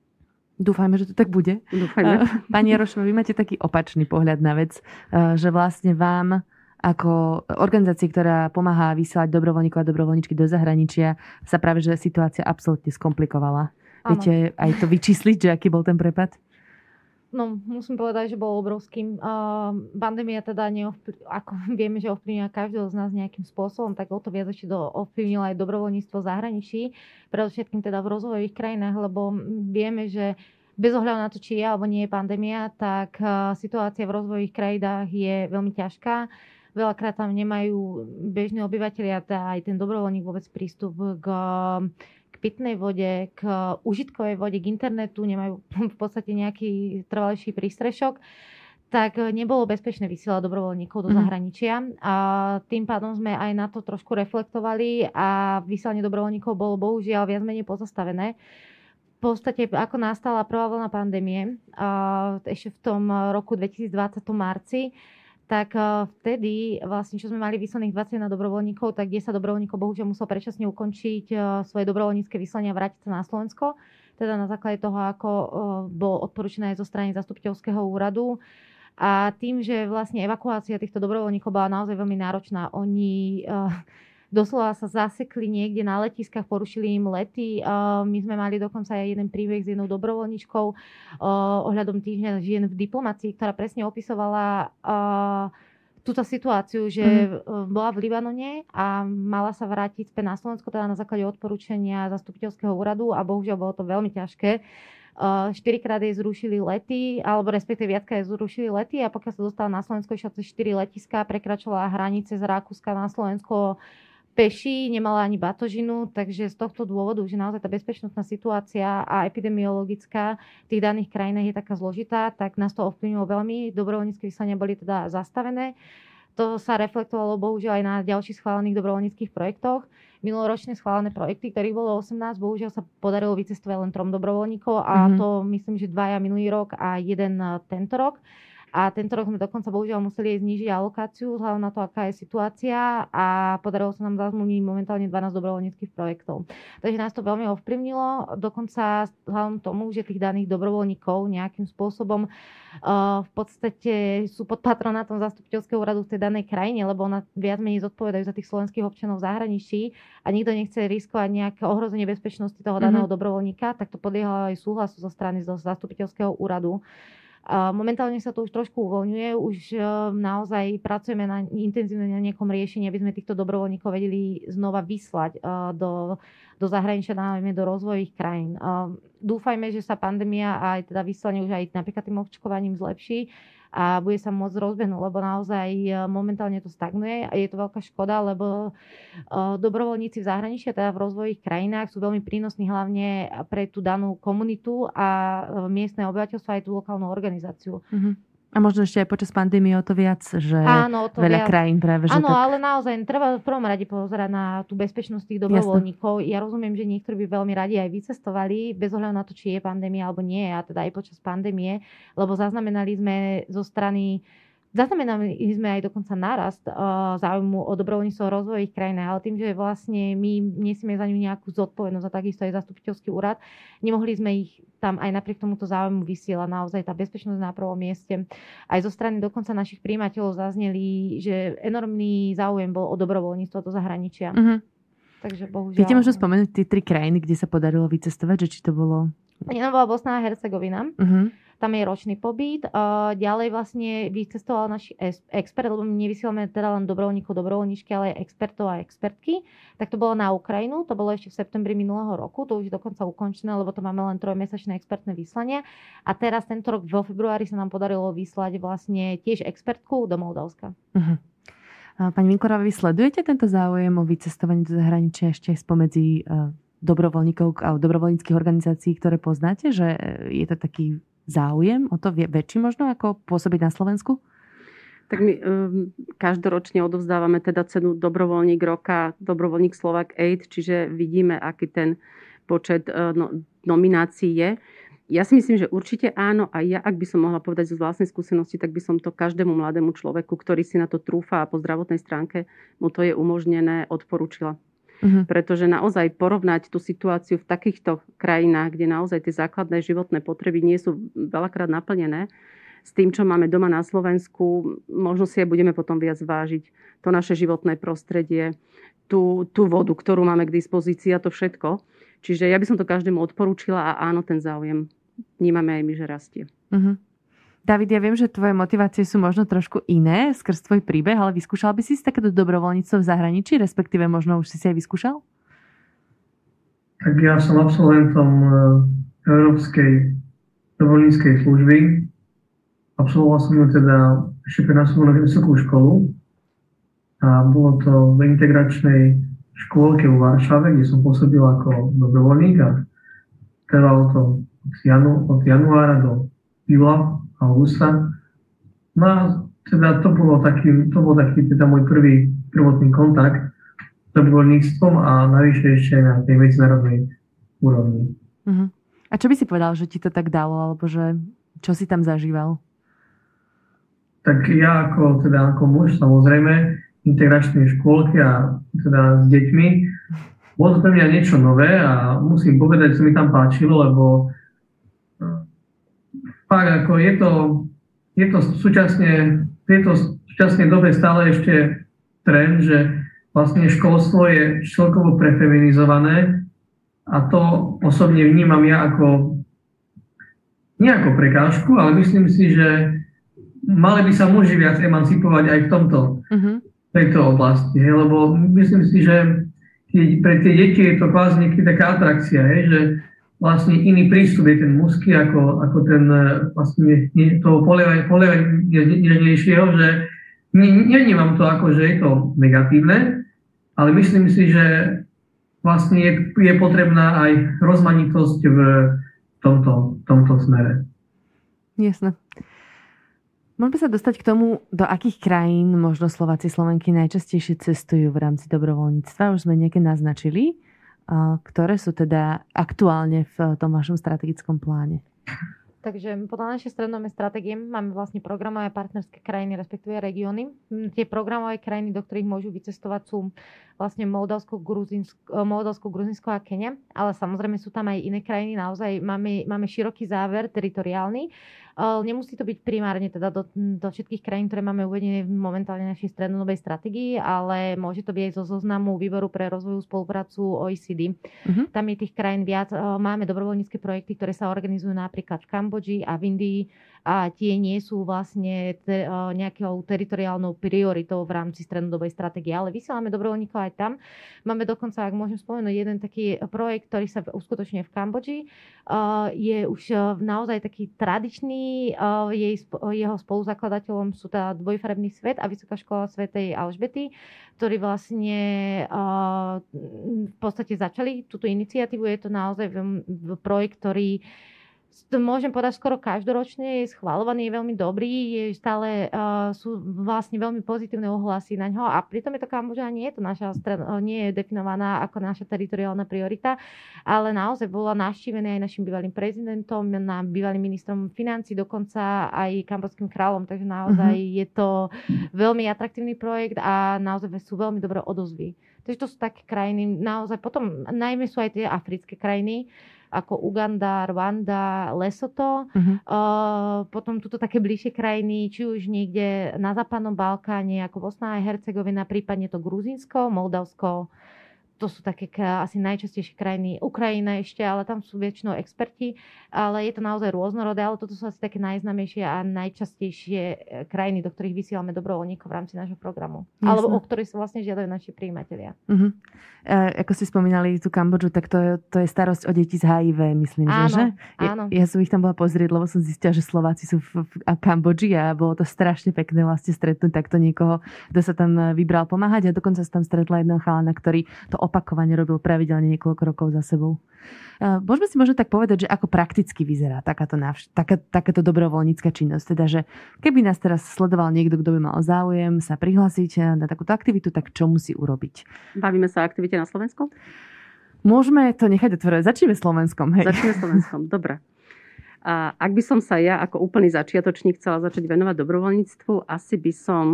Dúfajme, že to tak bude. Dúfajme. Pani Jarošova, vy máte taký opačný pohľad na vec, že vlastne vám ako organizácii, ktorá pomáha vysielať dobrovoľníkov a dobrovoľníčky do zahraničia, sa práve, že situácia absolútne skomplikovala. Ano. Viete aj to vyčísliť, že aký bol ten prepad? No, musím povedať, že bol obrovským. Uh, pandémia teda neovplyv, ako vieme, že ovplyvňuje každého z nás nejakým spôsobom, tak o to viac ešte do, ovplyvnilo aj dobrovoľníctvo v zahraničí, predovšetkým teda v rozvojových krajinách, lebo vieme, že bez ohľadu na to, či je alebo nie je pandémia, tak uh, situácia v rozvojových krajinách je veľmi ťažká Veľakrát tam nemajú bežní obyvateľia, aj ten dobrovoľník vôbec prístup k, k pitnej vode, k užitkovej vode, k internetu, nemajú v podstate nejaký trvalejší prístrešok tak nebolo bezpečné vysielať dobrovoľníkov do mhm. zahraničia. A tým pádom sme aj na to trošku reflektovali a vysielanie dobrovoľníkov bolo bohužiaľ viac menej pozastavené. V podstate ako nastala prvá vlna pandémie, ešte v tom roku 2020 marci, tak eh, vtedy vlastne, čo sme mali vyslaných 21 dobrovoľníkov, tak 10 dobrovoľníkov bohužiaľ musel predčasne ukončiť eh, svoje dobrovoľnícke vyslania a vrátiť sa na Slovensko. Teda na základe toho, ako eh, bol odporúčené zo strany zastupiteľského úradu. A tým, že vlastne evakuácia týchto dobrovoľníkov bola naozaj veľmi náročná, oni doslova sa zasekli niekde na letiskách, porušili im lety. My sme mali dokonca aj jeden príbeh s jednou dobrovoľničkou ohľadom týždňa žien v diplomácii, ktorá presne opisovala túto situáciu, že mm. bola v Libanone a mala sa vrátiť späť na Slovensko, teda na základe odporúčania zastupiteľského úradu a bohužiaľ bolo to veľmi ťažké. Štyrikrát jej zrušili lety, alebo respektíve viackrát jej zrušili lety a pokiaľ sa dostala na Slovensko, išla cez 4 letiska, prekračovala hranice z Rakúska na Slovensko, peši, nemala ani batožinu, takže z tohto dôvodu, že naozaj tá bezpečnostná situácia a epidemiologická v tých daných krajinách je taká zložitá, tak nás to ovplyvnilo veľmi. Dobrovoľnícke vyslania boli teda zastavené. To sa reflektovalo bohužiaľ aj na ďalších schválených dobrovoľníckých projektoch. Minuloročne schválené projekty, ktorých bolo 18, bohužiaľ sa podarilo vycestovať len trom dobrovoľníkov a mm-hmm. to myslím, že dvaja minulý rok a jeden tento rok. A tento rok sme dokonca bohužiaľ museli aj znižiť alokáciu vzhľadom na to, aká je situácia a podarilo sa nám zazmluvniť momentálne 12 dobrovoľníckých projektov. Takže nás to veľmi ovplyvnilo, dokonca vzhľadom tomu, že tých daných dobrovoľníkov nejakým spôsobom uh, v podstate sú pod patronátom zastupiteľského úradu v tej danej krajine, lebo ona viac menej zodpovedajú za tých slovenských občanov v zahraničí a nikto nechce riskovať nejaké ohrozenie bezpečnosti toho daného mm-hmm. dobrovoľníka, tak to podlieha aj súhlasu zo strany zastupiteľského úradu. Momentálne sa to už trošku uvoľňuje, už e, naozaj pracujeme na, intenzívne na nejakom riešení, aby sme týchto dobrovoľníkov vedeli znova vyslať e, do, do zahraničia, najmä do rozvojových krajín. Dúfajme, že sa pandémia a aj teda vyslanie už aj napríklad tým očkovaním zlepší a bude sa môcť rozbehnúť, lebo naozaj e, momentálne to stagnuje a je to veľká škoda, lebo e, dobrovoľníci v zahraničí, teda v rozvojových krajinách sú veľmi prínosní hlavne pre tú danú komunitu a e, miestne obyvateľstvo aj tú lokálnu organizáciu. Mm-hmm. A možno ešte aj počas pandémie o to viac, že Áno, to veľa viac. krajín práve. Áno, tak... ale naozaj treba v prvom rade pozerať na tú bezpečnosť tých dobrovoľníkov. Jasne. Ja rozumiem, že niektorí by veľmi radi aj vycestovali, bez ohľadu na to, či je pandémia alebo nie, a teda aj počas pandémie, lebo zaznamenali sme zo strany Zaznamenali sme aj dokonca nárast uh, záujmu o dobrovoľníctvo v rozvojových krajinách, ale tým, že vlastne my nesieme za ňu nejakú zodpovednosť a takisto aj zastupiteľský úrad, nemohli sme ich tam aj napriek tomuto záujmu vysielať. Naozaj tá bezpečnosť na prvom mieste. Aj zo strany dokonca našich príjimateľov zazneli, že enormný záujem bol o dobrovoľníctvo do zahraničia. Uh-huh. Takže bohužiaľ. Viete možno spomenúť tie tri krajiny, kde sa podarilo vycestovať, že či to bolo... Jedna bola Bosna a Hercegovina. Uh-huh tam je ročný pobyt. Ďalej vlastne vycestoval náš expert, lebo my nevysielame teda len dobrovoľníkov, dobrovoľníčky, ale aj expertov a expertky. Tak to bolo na Ukrajinu, to bolo ešte v septembri minulého roku, to už je dokonca ukončené, lebo to máme len trojmesačné expertné vyslanie. A teraz tento rok vo februári sa nám podarilo vyslať vlastne tiež expertku do Moldavska. Uh-huh. Pani Vinkorová, vy sledujete tento záujem o vycestovanie do zahraničia ešte spomedzi e, dobrovoľníkov a dobrovoľníckých organizácií, ktoré poznáte, že e, je to taký záujem o to väčší možno, ako pôsobiť na Slovensku? Tak my um, každoročne odovzdávame teda cenu dobrovoľník roka, dobrovoľník Slovak Aid, čiže vidíme, aký ten počet uh, no, nominácií je. Ja si myslím, že určite áno a ja, ak by som mohla povedať zo vlastnej skúsenosti, tak by som to každému mladému človeku, ktorý si na to trúfa a po zdravotnej stránke mu to je umožnené, odporúčila. Uh-huh. Pretože naozaj porovnať tú situáciu v takýchto krajinách, kde naozaj tie základné životné potreby nie sú veľakrát naplnené, s tým, čo máme doma na Slovensku, možno si aj budeme potom viac vážiť to naše životné prostredie, tú, tú vodu, ktorú máme k dispozícii a to všetko. Čiže ja by som to každému odporúčila a áno, ten záujem vnímame aj my, že rastie. Uh-huh. David, ja viem, že tvoje motivácie sú možno trošku iné skrz tvoj príbeh, ale vyskúšal by si si takéto dobrovoľníctvo v zahraničí, respektíve možno už si si aj vyskúšal? Tak ja som absolventom e, Európskej dobrovoľníckej služby. Absolvoval som ju teda ešte pre na vysokú školu. A bolo to v integračnej škôlke v Varšave, kde som pôsobil ako dobrovoľník a trvalo to od, janu, od januára do júla augusta. No a teda to bolo taký, to bol taký teda môj prvý prvotný kontakt s dobrovoľníctvom a navyše ešte na tej medzinárodnej úrovni. Uh-huh. A čo by si povedal, že ti to tak dalo, alebo že čo si tam zažíval? Tak ja ako, teda ako muž samozrejme integračnej škôlky a teda s deťmi bolo to pre mňa niečo nové a musím povedať, že sa mi tam páčilo, lebo fakt ako je to, je to súčasne, je to súčasne dobe stále ešte trend, že vlastne školstvo je celkovo prefeminizované a to osobne vnímam ja ako nie ako prekážku, ale myslím si, že mali by sa muži viac emancipovať aj v tomto, uh-huh. tejto oblasti, hej, lebo myslím si, že pre tie deti je to kvázi niekedy taká atrakcia, hej, že vlastne iný prístup je ten mužský ako, ako ten e, vlastne toho polievania nežnejšieho, že nevnímam to ako, že je to negatívne, ale myslím si, že vlastne je, je potrebná aj rozmanitosť v tomto, tomto smere. Jasné. Môžeme sa dostať k tomu, do akých krajín možno Slováci Slovenky najčastejšie cestujú v rámci dobrovoľníctva. Už sme niekde naznačili, ktoré sú teda aktuálne v tom vašom strategickom pláne. Takže podľa našej strednodobej stratégie máme vlastne programové partnerské krajiny, respektíve regióny. Tie programové krajiny, do ktorých môžu vycestovať, sú vlastne Moldavsko, Gruzinsko, Moldavsko, Gruzinsko a Kenia. Ale samozrejme sú tam aj iné krajiny. Naozaj máme, máme široký záver teritoriálny. Nemusí to byť primárne teda do, do všetkých krajín, ktoré máme uvedené momentálne v našej strednodobej stratégii, ale môže to byť aj zo zoznamu výboru pre rozvoju spoluprácu OECD. Uh-huh. Tam je tých krajín viac. Máme dobrovoľnícke projekty, ktoré sa organizujú napríklad v Kambodži a v Indii a tie nie sú vlastne te, nejakou teritoriálnou prioritou v rámci strednodobej stratégie, ale vysielame dobrovoľníkov aj tam. Máme dokonca, ak môžem spomenúť, jeden taký projekt, ktorý sa uskutočňuje v Kambodži. Je už naozaj taký tradičný, jej, jeho spoluzakladateľom sú teda dvojfarebný svet a Vysoká škola svätej Alžbety, ktorí vlastne v podstate začali túto iniciatívu. Je to naozaj projekt, ktorý to môžem povedať skoro každoročne, je schvalovaný, je veľmi dobrý, je stále uh, sú vlastne veľmi pozitívne ohlasy na ňo a pritom je to Kambodža, nie je to naša stred, nie je definovaná ako naša teritoriálna priorita, ale naozaj bola navštívená aj našim bývalým prezidentom, na bývalým ministrom financí, dokonca aj kambodským kráľom, takže naozaj uh-huh. je to veľmi atraktívny projekt a naozaj sú veľmi dobré odozvy. Takže to sú také krajiny, naozaj potom, najmä sú aj tie africké krajiny, ako Uganda, Rwanda, Lesoto. Uh-huh. Uh, potom tuto také bližšie krajiny, či už niekde na západnom Balkáne, ako Bosna a Hercegovina, prípadne to Gruzinsko, Moldavsko, to sú také asi najčastejšie krajiny. Ukrajina ešte, ale tam sú väčšinou experti, ale je to naozaj rôznorodé, ale toto sú asi také najznamejšie a najčastejšie e, krajiny, do ktorých vysielame dobrovoľníkov v rámci nášho programu. Jasne. Alebo o ktorých sa vlastne žiadajú naši príjimatelia. Uh-huh. E, ako ste spomínali tú Kambodžu, tak to je, to je starosť o deti z HIV, myslím, áno, že? Áno. Ja, ja som ich tam bola pozrieť, lebo som zistila, že Slováci sú v, v, v Kambodži a bolo to strašne pekné vlastne stretnúť takto niekoho, kto sa tam e, vybral pomáhať a dokonca sa tam stretla jedného chalana, ktorý to opakovane robil pravidelne niekoľko rokov za sebou. Môžeme si možno tak povedať, že ako prakticky vyzerá takáto, navš- taká, takáto dobrovoľnícka činnosť. Teda, že keby nás teraz sledoval niekto, kto by mal záujem sa prihlásiť na takúto aktivitu, tak čo musí urobiť? Bavíme sa o aktivite na Slovensku? Môžeme to nechať otvorené. Začneme Slovenskom. Hej. Začneme Slovenskom, dobre. A ak by som sa ja ako úplný začiatočník chcela začať venovať dobrovoľníctvu, asi by som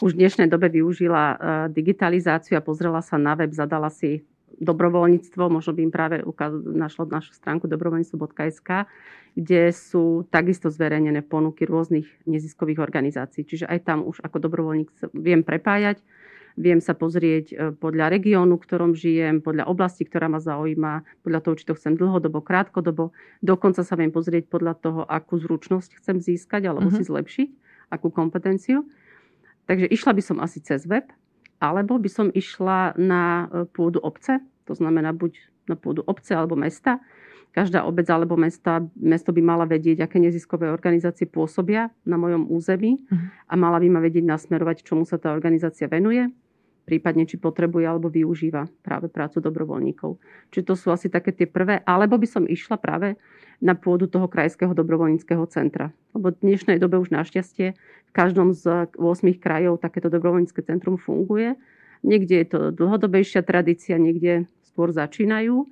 už v dnešnej dobe využila e, digitalizáciu a pozrela sa na web, zadala si dobrovoľníctvo, možno by im práve našlo našu stránku dobrovoľníctvo.sk, kde sú takisto zverejnené ponuky rôznych neziskových organizácií. Čiže aj tam už ako dobrovoľník viem prepájať, viem sa pozrieť e, podľa regiónu, v ktorom žijem, podľa oblasti, ktorá ma zaujíma, podľa toho, či to chcem dlhodobo, krátkodobo. Dokonca sa viem pozrieť podľa toho, akú zručnosť chcem získať alebo uh-huh. si zlepšiť, akú kompetenciu. Takže išla by som asi cez web, alebo by som išla na e, pôdu obce, to znamená buď na pôdu obce alebo mesta. Každá obec alebo mesta, mesto by mala vedieť, aké neziskové organizácie pôsobia na mojom území uh-huh. a mala by ma vedieť nasmerovať, čomu sa tá organizácia venuje prípadne či potrebuje alebo využíva práve prácu dobrovoľníkov. Čiže to sú asi také tie prvé, alebo by som išla práve na pôdu toho krajského dobrovoľníckého centra. Lebo v dnešnej dobe už našťastie v každom z 8 krajov takéto dobrovoľnícke centrum funguje. Niekde je to dlhodobejšia tradícia, niekde skôr začínajú.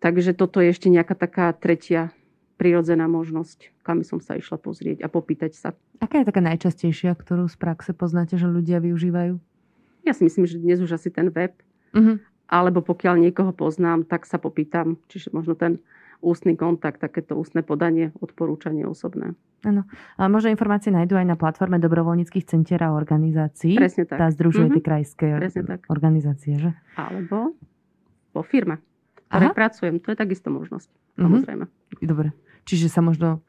Takže toto je ešte nejaká taká tretia prirodzená možnosť, kam som sa išla pozrieť a popýtať sa. Aká je taká najčastejšia, ktorú z praxe poznáte, že ľudia využívajú? Ja si myslím, že dnes už asi ten web. Uh-huh. Alebo pokiaľ niekoho poznám, tak sa popýtam. Čiže možno ten ústny kontakt, takéto ústne podanie, odporúčanie osobné. Áno. A možno informácie nájdú aj na platforme dobrovoľníckých centier a organizácií. Presne tak. Tá združuje mm-hmm. tie krajské Presne tak. organizácie, že? Alebo vo firme, ktorej Aha. pracujem. To je takisto možnosť. Mhm. Samozrejme. Mm-hmm. Dobre. Čiže sa možno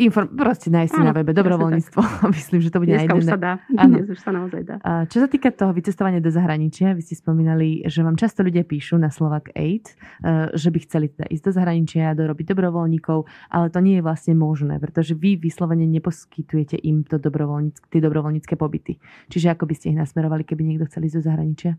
Inform- proste nájsť si na webe dobrovoľníctvo. Myslím, že to bude Dneska aj už sa dá. Dnes už sa naozaj dá. A čo sa týka toho vycestovania do zahraničia, vy ste spomínali, že vám často ľudia píšu na Slovak 8, e, že by chceli teda ísť do zahraničia a dorobiť dobrovoľníkov, ale to nie je vlastne možné, pretože vy vyslovene neposkytujete im to dobrovoľníck- tie dobrovoľnícke pobyty. Čiže ako by ste ich nasmerovali, keby niekto chcel ísť do zahraničia?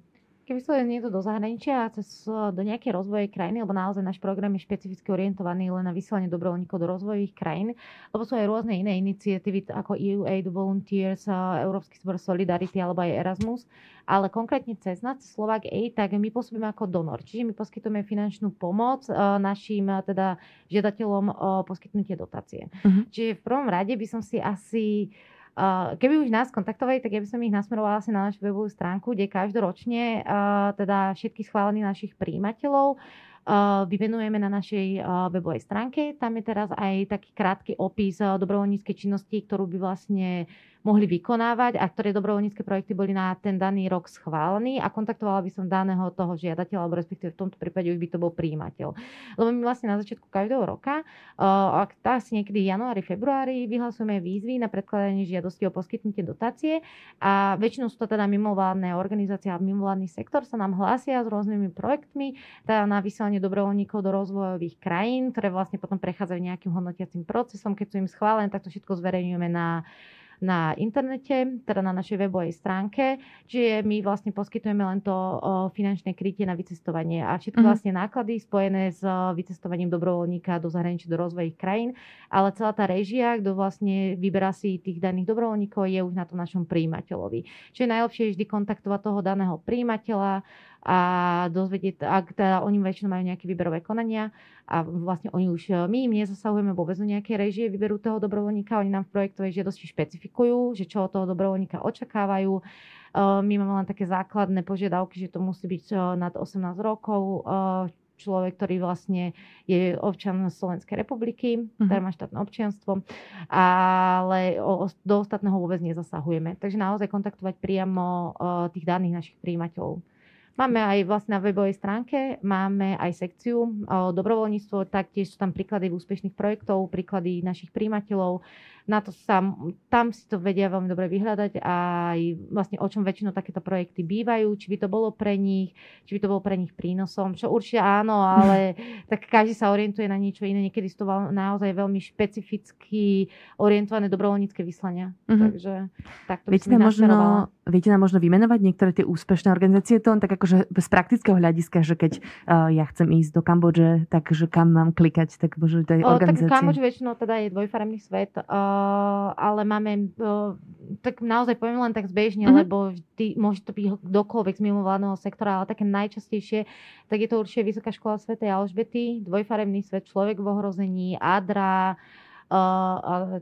Keby sa niekto do zahraničia cez do nejakej rozvojej krajiny, lebo naozaj náš program je špecificky orientovaný len na vysielanie dobrovoľníkov do rozvojových krajín, lebo sú aj rôzne iné iniciatívy ako EU Aid Volunteers, Európsky zbor Solidarity alebo aj Erasmus, ale konkrétne cez nás, Slovak Aid, tak my pôsobíme ako donor, čiže my poskytujeme finančnú pomoc našim teda žiadateľom o poskytnutie dotácie. Uh-huh. Čiže v prvom rade by som si asi keby už nás kontaktovali, tak ja by som ich nasmerovala asi na našu webovú stránku, kde každoročne uh, teda všetkých schválených našich príjimateľov. uh, vyvenujeme na našej webovej stránke. Tam je teraz aj taký krátky opis dobrovoľníckej činnosti, ktorú by vlastne mohli vykonávať a ktoré dobrovoľnícke projekty boli na ten daný rok schválení a kontaktovala by som daného toho žiadateľa, alebo respektíve v tomto prípade už by to bol príjimateľ. Lebo my vlastne na začiatku každého roka, uh, ak asi niekedy januári, februári, vyhlasujeme výzvy na predkladanie žiadosti o poskytnutie dotácie a väčšinou sú to teda mimovládne organizácie a mimovládny sektor sa nám hlásia s rôznymi projektmi, teda na dobrovoľníkov do rozvojových krajín, ktoré vlastne potom prechádzajú nejakým hodnotiacím procesom. Keď sú im schválené, tak to všetko zverejňujeme na na internete, teda na našej webovej stránke, čiže my vlastne poskytujeme len to finančné krytie na vycestovanie a všetko mm-hmm. vlastne náklady spojené s vycestovaním dobrovoľníka do zahraničia, do rozvojových krajín, ale celá tá režia, kto vlastne vyberá si tých daných dobrovoľníkov, je už na tom našom príjimateľovi. Čiže najlepšie je vždy kontaktovať toho daného príjimateľa, a dozvedieť, ak teda oni väčšinou majú nejaké výberové konania a vlastne oni už, my im nezasahujeme vôbec do nejaké režie výberu toho dobrovoľníka, oni nám v projektovej žiadosti špecifikujú, že čo od toho dobrovoľníka očakávajú. E, my máme len také základné požiadavky, že to musí byť e, nad 18 rokov, e, človek, ktorý vlastne je občan Slovenskej republiky, uh-huh. ktorý má štátne občianstvo, ale do ostatného vôbec nezasahujeme. Takže naozaj kontaktovať priamo tých daných našich príjimateľov. Máme aj vlastne na webovej stránke, máme aj sekciu o dobrovoľníctvo, taktiež sú tam príklady úspešných projektov, príklady našich príjimateľov, na to sa, tam si to vedia veľmi dobre vyhľadať a aj vlastne o čom väčšinou takéto projekty bývajú, či by to bolo pre nich, či by to bolo pre nich prínosom, čo určite áno, ale tak každý sa orientuje na niečo iné, niekedy sú to naozaj veľmi špecificky orientované dobrovoľnícke vyslania. Mm-hmm. Takže takto by viete, nám možno, viete nám možno vymenovať niektoré tie úspešné organizácie, to tak akože z praktického hľadiska, že keď uh, ja chcem ísť do Kambodže, takže kam mám klikať, tak možno tej organizácie. Tak Kambodž väčšinou teda je dvojfarebný svet. Uh, ale máme, tak naozaj poviem len tak zbežne, mm-hmm. lebo vždy, môže to byť dokoľvek z mimovládneho sektora, ale také najčastejšie, tak je to určite Vysoká škola Sv. Alžbety, dvojfarebný svet, človek v ohrození, Adra, Uh,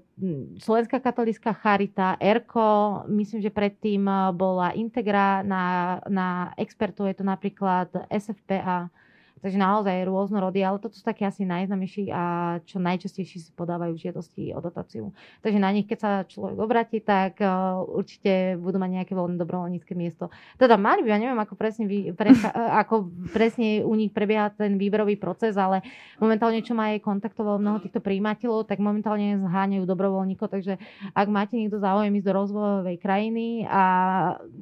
Slovenská katolická charita, ERKO, myslím, že predtým bola Integra, na, na expertov je to napríklad SFPA, Takže naozaj rôznorody, ale toto sú také asi najznamejší a čo najčastejšie si podávajú žiadosti o dotáciu. Takže na nich, keď sa človek obratí, tak uh, určite budú mať nejaké voľné dobrovoľnícke miesto. Teda mali by, ja neviem, ako presne, vy, pre, ako presne u nich prebieha ten výberový proces, ale momentálne, čo ma aj kontaktovalo mnoho týchto príjimateľov, tak momentálne zháňajú dobrovoľníkov, takže ak máte niekto záujem ísť do rozvojovej krajiny a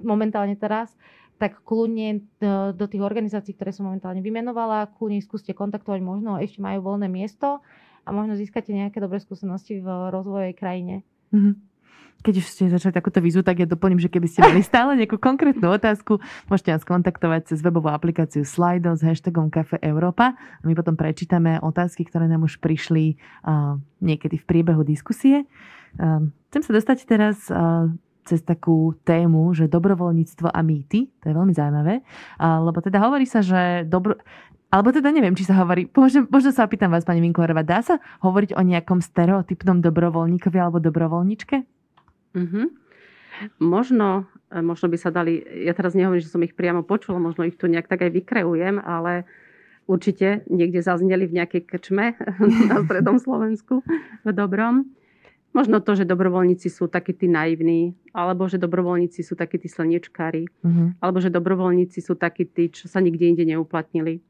momentálne teraz, tak kľudne do, do tých organizácií, ktoré som momentálne vymenovala, kľudne skúste kontaktovať, možno ešte majú voľné miesto a možno získate nejaké dobré skúsenosti v rozvojovej krajine. Mm-hmm. Keď už ste začali takúto výzvu, tak ja doplním, že keby ste mali stále nejakú konkrétnu otázku, môžete nás kontaktovať cez webovú aplikáciu Slido s hashtagom Cafe Európa a my potom prečítame otázky, ktoré nám už prišli uh, niekedy v priebehu diskusie. Uh, chcem sa dostať teraz uh, cez takú tému, že dobrovoľníctvo a mýty, to je veľmi zaujímavé, lebo teda hovorí sa, že dobro, alebo teda neviem, či sa hovorí, možno, možno sa opýtam vás, pani Vinklerová, dá sa hovoriť o nejakom stereotypnom dobrovoľníkovi alebo dobrovoľničke? Mm-hmm. Možno, e, možno by sa dali, ja teraz nehovorím, že som ich priamo počula, možno ich tu nejak tak aj vykreujem, ale určite niekde zazneli v nejakej krčme na stredom Slovensku v dobrom. Možno to, že dobrovoľníci sú takí tí naivní, alebo že dobrovoľníci sú takí tí slnečkári, uh-huh. alebo že dobrovoľníci sú takí tí, čo sa nikde inde neuplatnili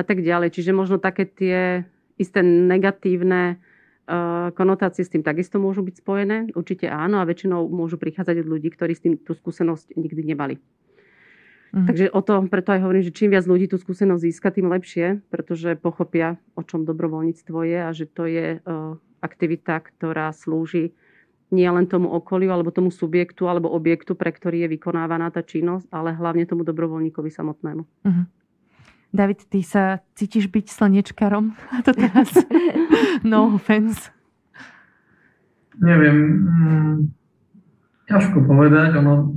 a tak ďalej. Čiže možno také tie isté negatívne uh, konotácie s tým takisto môžu byť spojené. Určite áno a väčšinou môžu prichádzať od ľudí, ktorí s tým tú skúsenosť nikdy nemali. Uh-huh. Takže o to, preto aj hovorím, že čím viac ľudí tú skúsenosť získa, tým lepšie, pretože pochopia, o čom dobrovoľníctvo je a že to je uh, aktivita, ktorá slúži nie len tomu okoliu alebo tomu subjektu alebo objektu, pre ktorý je vykonávaná tá činnosť, ale hlavne tomu dobrovoľníkovi samotnému. Uh-huh. David, ty sa cítiš byť slnečkarom? A to teraz no offense. Neviem, mm, ťažko povedať, ono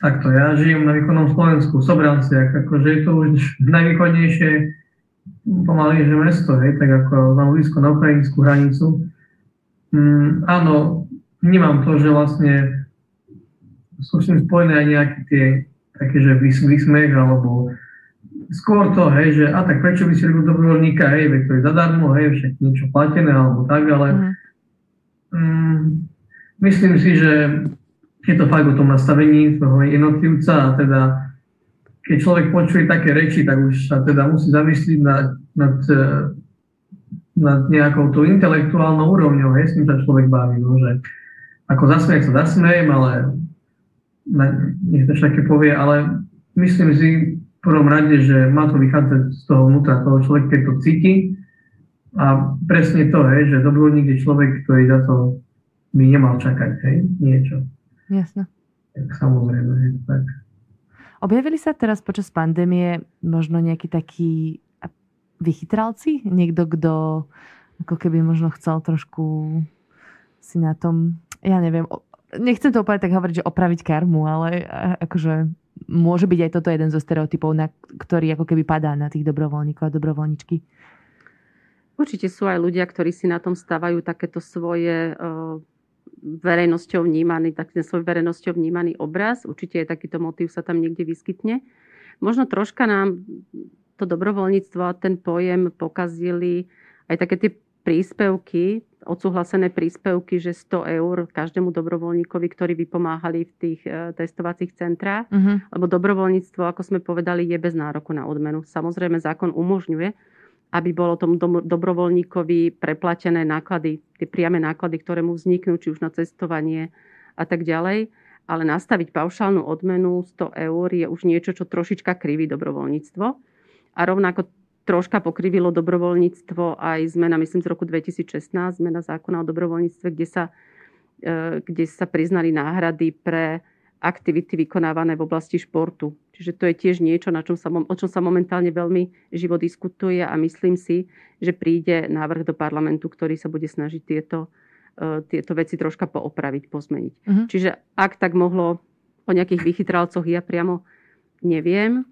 takto, ja žijem na východnom Slovensku, v Sobranciach, akože je to už najvýchodnejšie pomaly, že mesto, hej, tak ako mám blízko na ukrajinskú hranicu. Mm, áno, vnímam to, že vlastne sú s tým spojené aj nejaké tie také, že vysmech, alebo skôr to, hej, že a tak prečo by si robil dobrovoľníka, hej, veď to je zadarmo, hej, však niečo platené, alebo tak, ale mm. Mm, myslím si, že je to fakt o tom nastavení toho jednotlivca a teda keď človek počuje také reči, tak už sa teda musí zamyslieť nad, nad, eh, nad nejakou tú intelektuálnou úrovňou, hej, s tým sa človek baví, no, že ako zasmieť sa zasmiejem, ale nech to také povie, ale myslím si v prvom rade, že má to vychádzať z toho vnútra toho človeka, keď to cíti a presne to, hej, že dobrovoľník je človek, ktorý za to by nemal čakať, hej, niečo. Jasne. Tak samozrejme, že tak. Objavili sa teraz počas pandémie možno nejakí takí vychytralci? Niekto, kto ako keby možno chcel trošku si na tom, ja neviem, nechcem to úplne tak hovoriť, že opraviť karmu, ale akože môže byť aj toto jeden zo stereotypov, na ktorý ako keby padá na tých dobrovoľníkov a dobrovoľničky. Určite sú aj ľudia, ktorí si na tom stavajú takéto svoje uh, verejnosťou vnímaný, taký svoj verejnosťou vnímaný obraz. Určite je takýto motív sa tam niekde vyskytne. Možno troška nám to dobrovoľníctvo a ten pojem pokazili aj také tie príspevky, odsúhlasené príspevky, že 100 eur každému dobrovoľníkovi, ktorí vypomáhali v tých e, testovacích centrách. Uh-huh. Lebo dobrovoľníctvo, ako sme povedali, je bez nároku na odmenu. Samozrejme, zákon umožňuje, aby bolo tomu dobrovoľníkovi preplatené náklady, tie priame náklady, ktoré mu vzniknú, či už na cestovanie a tak ďalej. Ale nastaviť paušálnu odmenu 100 eur je už niečo, čo trošička kriví dobrovoľníctvo. A rovnako troška pokrivilo dobrovoľníctvo aj zmena, myslím, z roku 2016, zmena zákona o dobrovoľníctve, kde sa, e, kde sa priznali náhrady pre aktivity vykonávané v oblasti športu. Čiže to je tiež niečo, na čom sa, o čom sa momentálne veľmi živo diskutuje a myslím si, že príde návrh do parlamentu, ktorý sa bude snažiť tieto, uh, tieto veci troška poopraviť, pozmeniť. Uh-huh. Čiže ak tak mohlo o nejakých vychytralcoch, ja priamo neviem,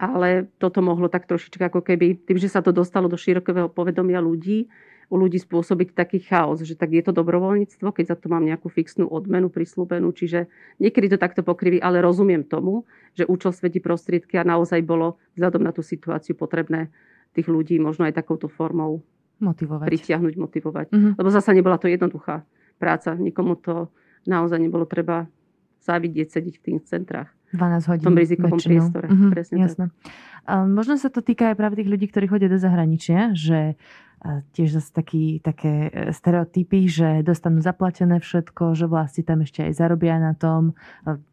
ale toto mohlo tak trošička ako keby, tým, že sa to dostalo do širokého povedomia ľudí, u ľudí spôsobiť taký chaos, že tak je to dobrovoľníctvo, keď za to mám nejakú fixnú odmenu prislúbenú, čiže niekedy to takto pokriví, ale rozumiem tomu, že účel svetí prostriedky a naozaj bolo vzhľadom na tú situáciu potrebné tých ľudí možno aj takouto formou motivovať. pritiahnuť, motivovať. Mm-hmm. Lebo zasa nebola to jednoduchá práca. Nikomu to naozaj nebolo treba závidieť sedieť v tých centrách. 12 hodín. V tom rizikovom väčšinou. priestore. Mm-hmm, Presne jasné. Tak. možno sa to týka aj práve tých ľudí, ktorí chodia do zahraničia, že tiež zase taký, také e, stereotypy, že dostanú zaplatené všetko, že vlastne tam ešte aj zarobia na tom.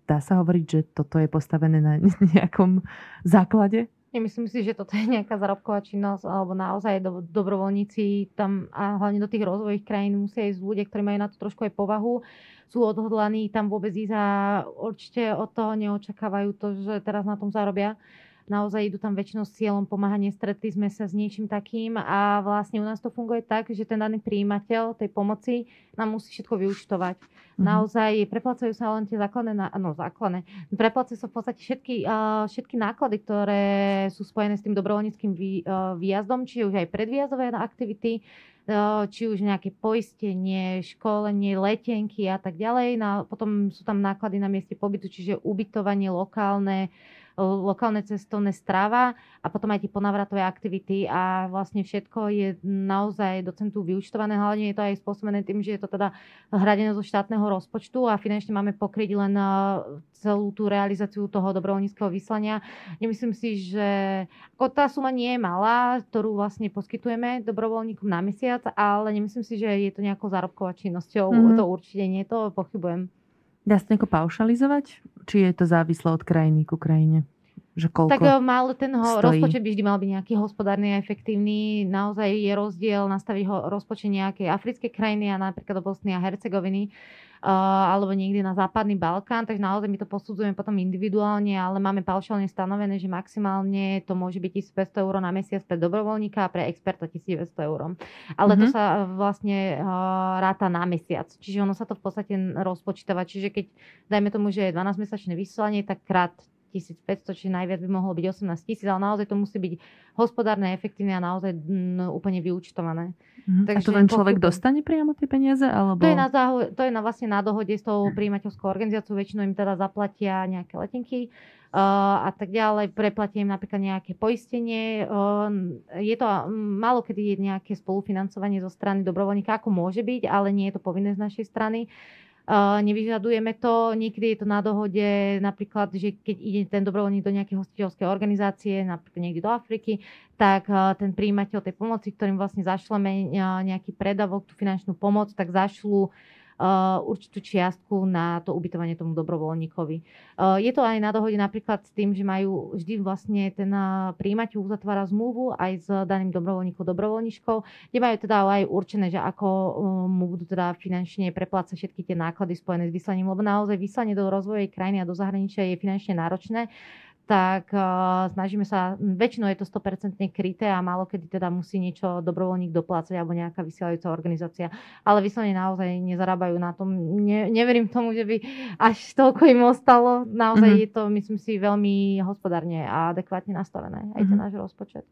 Dá sa hovoriť, že toto je postavené na nejakom základe? Nemyslím si, že toto je nejaká zárobková činnosť, alebo naozaj do, dobrovoľníci tam a hlavne do tých rozvojových krajín musia ísť ľudia, ktorí majú na to trošku aj povahu, sú odhodlaní tam vôbec ísť a určite od toho neočakávajú to, že teraz na tom zarobia naozaj idú tam väčšinou s cieľom pomáhať. Nestretli sme sa s niečím takým a vlastne u nás to funguje tak, že ten daný príjimateľ tej pomoci nám musí všetko vyučtovať. Mm-hmm. Naozaj preplácajú sa len tie základné, no základné, preplácajú sa v podstate všetky, všetky náklady, ktoré sú spojené s tým dobrovoľníckým vý, uh, výjazdom, či už aj predvýjazdové aktivity, či už nejaké poistenie, školenie, letenky a tak ďalej. No, potom sú tam náklady na mieste pobytu, čiže ubytovanie lokálne, lokálne cestovné strava a potom aj tie ponavratové aktivity a vlastne všetko je naozaj docentu vyučtované. Hlavne je to aj spôsobené tým, že je to teda hradené zo štátneho rozpočtu a finančne máme pokryť len celú tú realizáciu toho dobrovoľníckého vyslania. Nemyslím si, že ako tá suma nie je malá, ktorú vlastne poskytujeme dobrovoľníkom na mesiac, ale nemyslím si, že je to nejakou zárobkovou činnosťou. Mm-hmm. To určite nie, to pochybujem. Dá sa nejako paušalizovať? Či je to závislé od krajiny ku krajine? Že koľko tak eh, mal ten ho, stojí? rozpočet by vždy mal byť nejaký hospodárny a efektívny. Naozaj je rozdiel nastaviť ho rozpočet nejakej africkej krajiny a napríklad do Bosny a Hercegoviny uh, alebo niekde na západný Balkán, takže naozaj my to posudzujeme potom individuálne, ale máme paušálne stanovené, že maximálne to môže byť 1500 eur na mesiac pre dobrovoľníka a pre experta 1200 eur. Ale mm-hmm. to Mhm. sa vlastne uh, ráta na mesiac, čiže ono sa to v podstate rozpočítava, čiže keď dajme tomu, že je 12-mesačné vysielanie, tak krát 1500, čiže najviac by mohlo byť 18 tisíc, ale naozaj to musí byť hospodárne, efektívne a naozaj mm, úplne vyúčtované. A takže to len človek dostane priamo tie peniaze? Alebo... To je, na záho- to je na, vlastne na dohode s tou príjimateľskou organizáciou, väčšinou im teda zaplatia nejaké letenky uh, a tak ďalej, preplatia im napríklad nejaké poistenie. Uh, je to, mm, málo kedy je nejaké spolufinancovanie zo strany dobrovoľníka, ako môže byť, ale nie je to povinné z našej strany. Uh, nevyžadujeme to, niekedy je to na dohode, napríklad, že keď ide ten dobrovoľník do nejakej hostiteľskej organizácie, napríklad niekde do Afriky, tak uh, ten príjimateľ tej pomoci, ktorým vlastne zašleme uh, nejaký predavok, tú finančnú pomoc, tak zašlu určitú čiastku na to ubytovanie tomu dobrovoľníkovi. Uh, je to aj na dohode napríklad s tým, že majú vždy vlastne ten uh, príjimateľ uzatvára zmluvu aj s daným dobrovoľníkom, dobrovoľníčkou, kde majú teda aj určené, že ako mu budú teda finančne preplácať všetky tie náklady spojené s vyslaním, lebo naozaj vyslanie do rozvojovej krajiny a do zahraničia je finančne náročné tak uh, snažíme sa, väčšinou je to 100% kryté a málo kedy teda musí niečo dobrovoľník doplácať alebo nejaká vysielajúca organizácia. Ale vyslovene naozaj nezarábajú na tom. Ne, neverím tomu, že by až toľko im ostalo. Naozaj Mhm. je to, myslím si, veľmi hospodárne a adekvátne nastavené aj ten Mhm. náš rozpočet.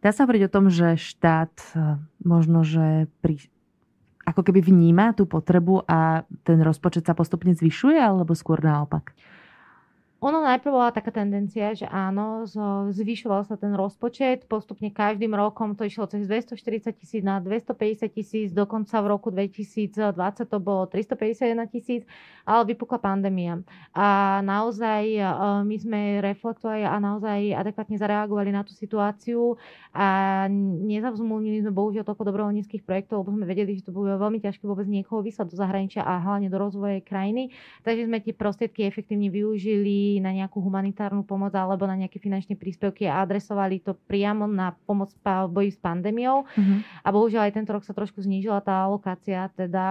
Dá sa hovoriť o tom, že štát eh, možno, že pri, ako keby vníma tú potrebu a ten rozpočet sa postupne zvyšuje, alebo skôr naopak? Ono najprv bola taká tendencia, že áno, zvyšoval sa ten rozpočet, postupne každým rokom to išlo cez 240 tisíc na 250 tisíc, dokonca v roku 2020 to bolo 351 tisíc, ale vypukla pandémia. A naozaj e, my sme reflektovali a naozaj adekvátne zareagovali na tú situáciu a nezavzmluvnili sme bohužiaľ toľko dobrovoľníckých projektov, lebo sme vedeli, že to bude veľmi ťažké vôbec niekoho vyslať do zahraničia a hlavne do rozvoje krajiny. Takže sme tie prostriedky efektívne využili na nejakú humanitárnu pomoc alebo na nejaké finančné príspevky a adresovali to priamo na pomoc v boji s pandémiou. Mhm. A bohužiaľ aj tento rok sa trošku znížila tá alokácia. Teda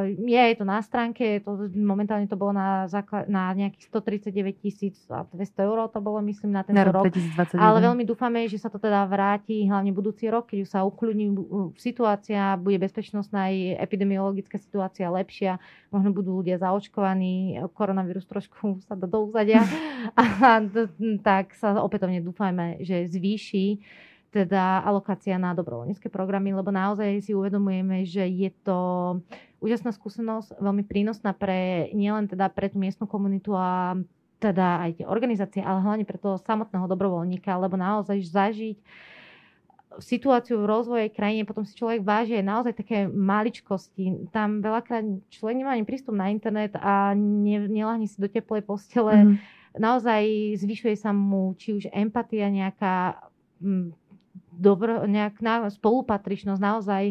uh, je, je to na stránke, to, momentálne to bolo na, základ, na nejakých 139 tisíc a 200 eur to bolo myslím na tento Na rok. rok 2021. Ale veľmi dúfame, že sa to teda vráti hlavne budúci rok, keď už sa ukľudní uh, situácia, bude bezpečnostná aj epidemiologická situácia lepšia, možno budú ľudia zaočkovaní, koronavírus trošku sa do, do a tak sa opätovne dúfajme, že zvýši teda alokácia na dobrovoľnícke programy, lebo naozaj si uvedomujeme, že je to úžasná skúsenosť, veľmi prínosná pre nielen teda pre tú miestnu komunitu a teda aj tie organizácie, ale hlavne pre toho samotného dobrovoľníka, lebo naozaj zažiť situáciu v rozvoje krajine, potom si človek váži aj naozaj také maličkosti. Tam veľakrát človek nemá ani prístup na internet a ne, nelahne si do teplej postele. Mhm. Naozaj zvyšuje sa mu či už empatia, nejaká mm, dobro, nejak spolupatričnosť, naozaj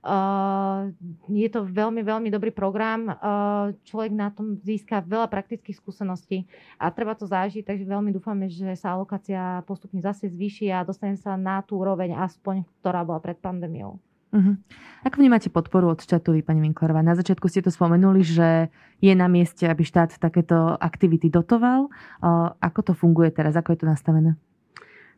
Uh, je to veľmi, veľmi dobrý program. Uh, človek na tom získa veľa praktických skúseností a treba to zažiť, takže veľmi dúfame, že sa alokácia postupne zase zvýši a dostane sa na tú úroveň aspoň, ktorá bola pred pandémiou. Uh-huh. Ako vnímate podporu od štátu vy, pani Winklerová? Na začiatku ste to spomenuli, že je na mieste, aby štát takéto aktivity dotoval. Ako to funguje teraz? Ako je to nastavené?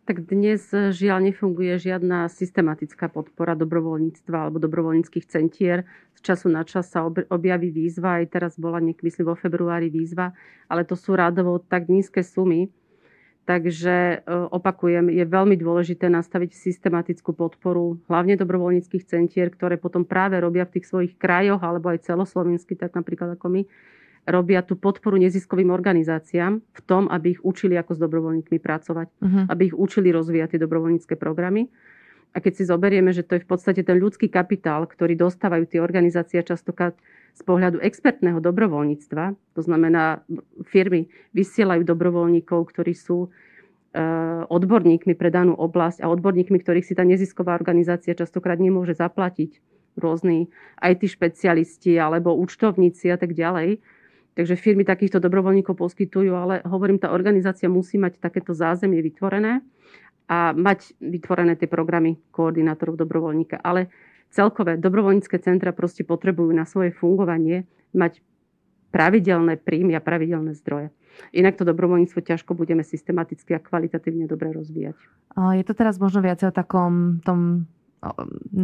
Tak dnes žiaľ nefunguje žiadna systematická podpora dobrovoľníctva alebo dobrovoľníckých centier. Z času na čas sa ob- objaví výzva, aj teraz bola myslím vo februári výzva, ale to sú rádovo tak nízke sumy. Takže eh, opakujem, je veľmi dôležité nastaviť systematickú podporu hlavne dobrovoľníckých centier, ktoré potom práve robia v tých svojich krajoch alebo aj celoslovensky, tak napríklad ako my, robia tú podporu neziskovým organizáciám v tom, aby ich učili ako s dobrovoľníkmi pracovať Uh-huh. aby ich učili rozvíjať tie dobrovoľnícke programy. A keď si zoberieme, že to je v podstate ten ľudský kapitál, ktorý dostávajú tie organizácie častokrát z pohľadu expertného dobrovoľníctva, to znamená firmy vysielajú dobrovoľníkov, ktorí sú eh, odborníkmi pre danú oblasť a odborníkmi, ktorých si tá nezisková organizácia častokrát nemôže zaplatiť, rôzni IT špecialisti alebo účtovníci a tak ďalej, Takže firmy takýchto dobrovoľníkov poskytujú, ale hovorím, tá organizácia musí mať takéto zázemie vytvorené a mať vytvorené tie programy koordinátorov dobrovoľníka. Ale celkové dobrovoľnícke centra proste potrebujú na svoje fungovanie mať pravidelné príjmy a pravidelné zdroje. Inak to dobrovoľníctvo ťažko budeme systematicky a kvalitatívne dobre rozvíjať. Je to teraz možno viacej o takom tom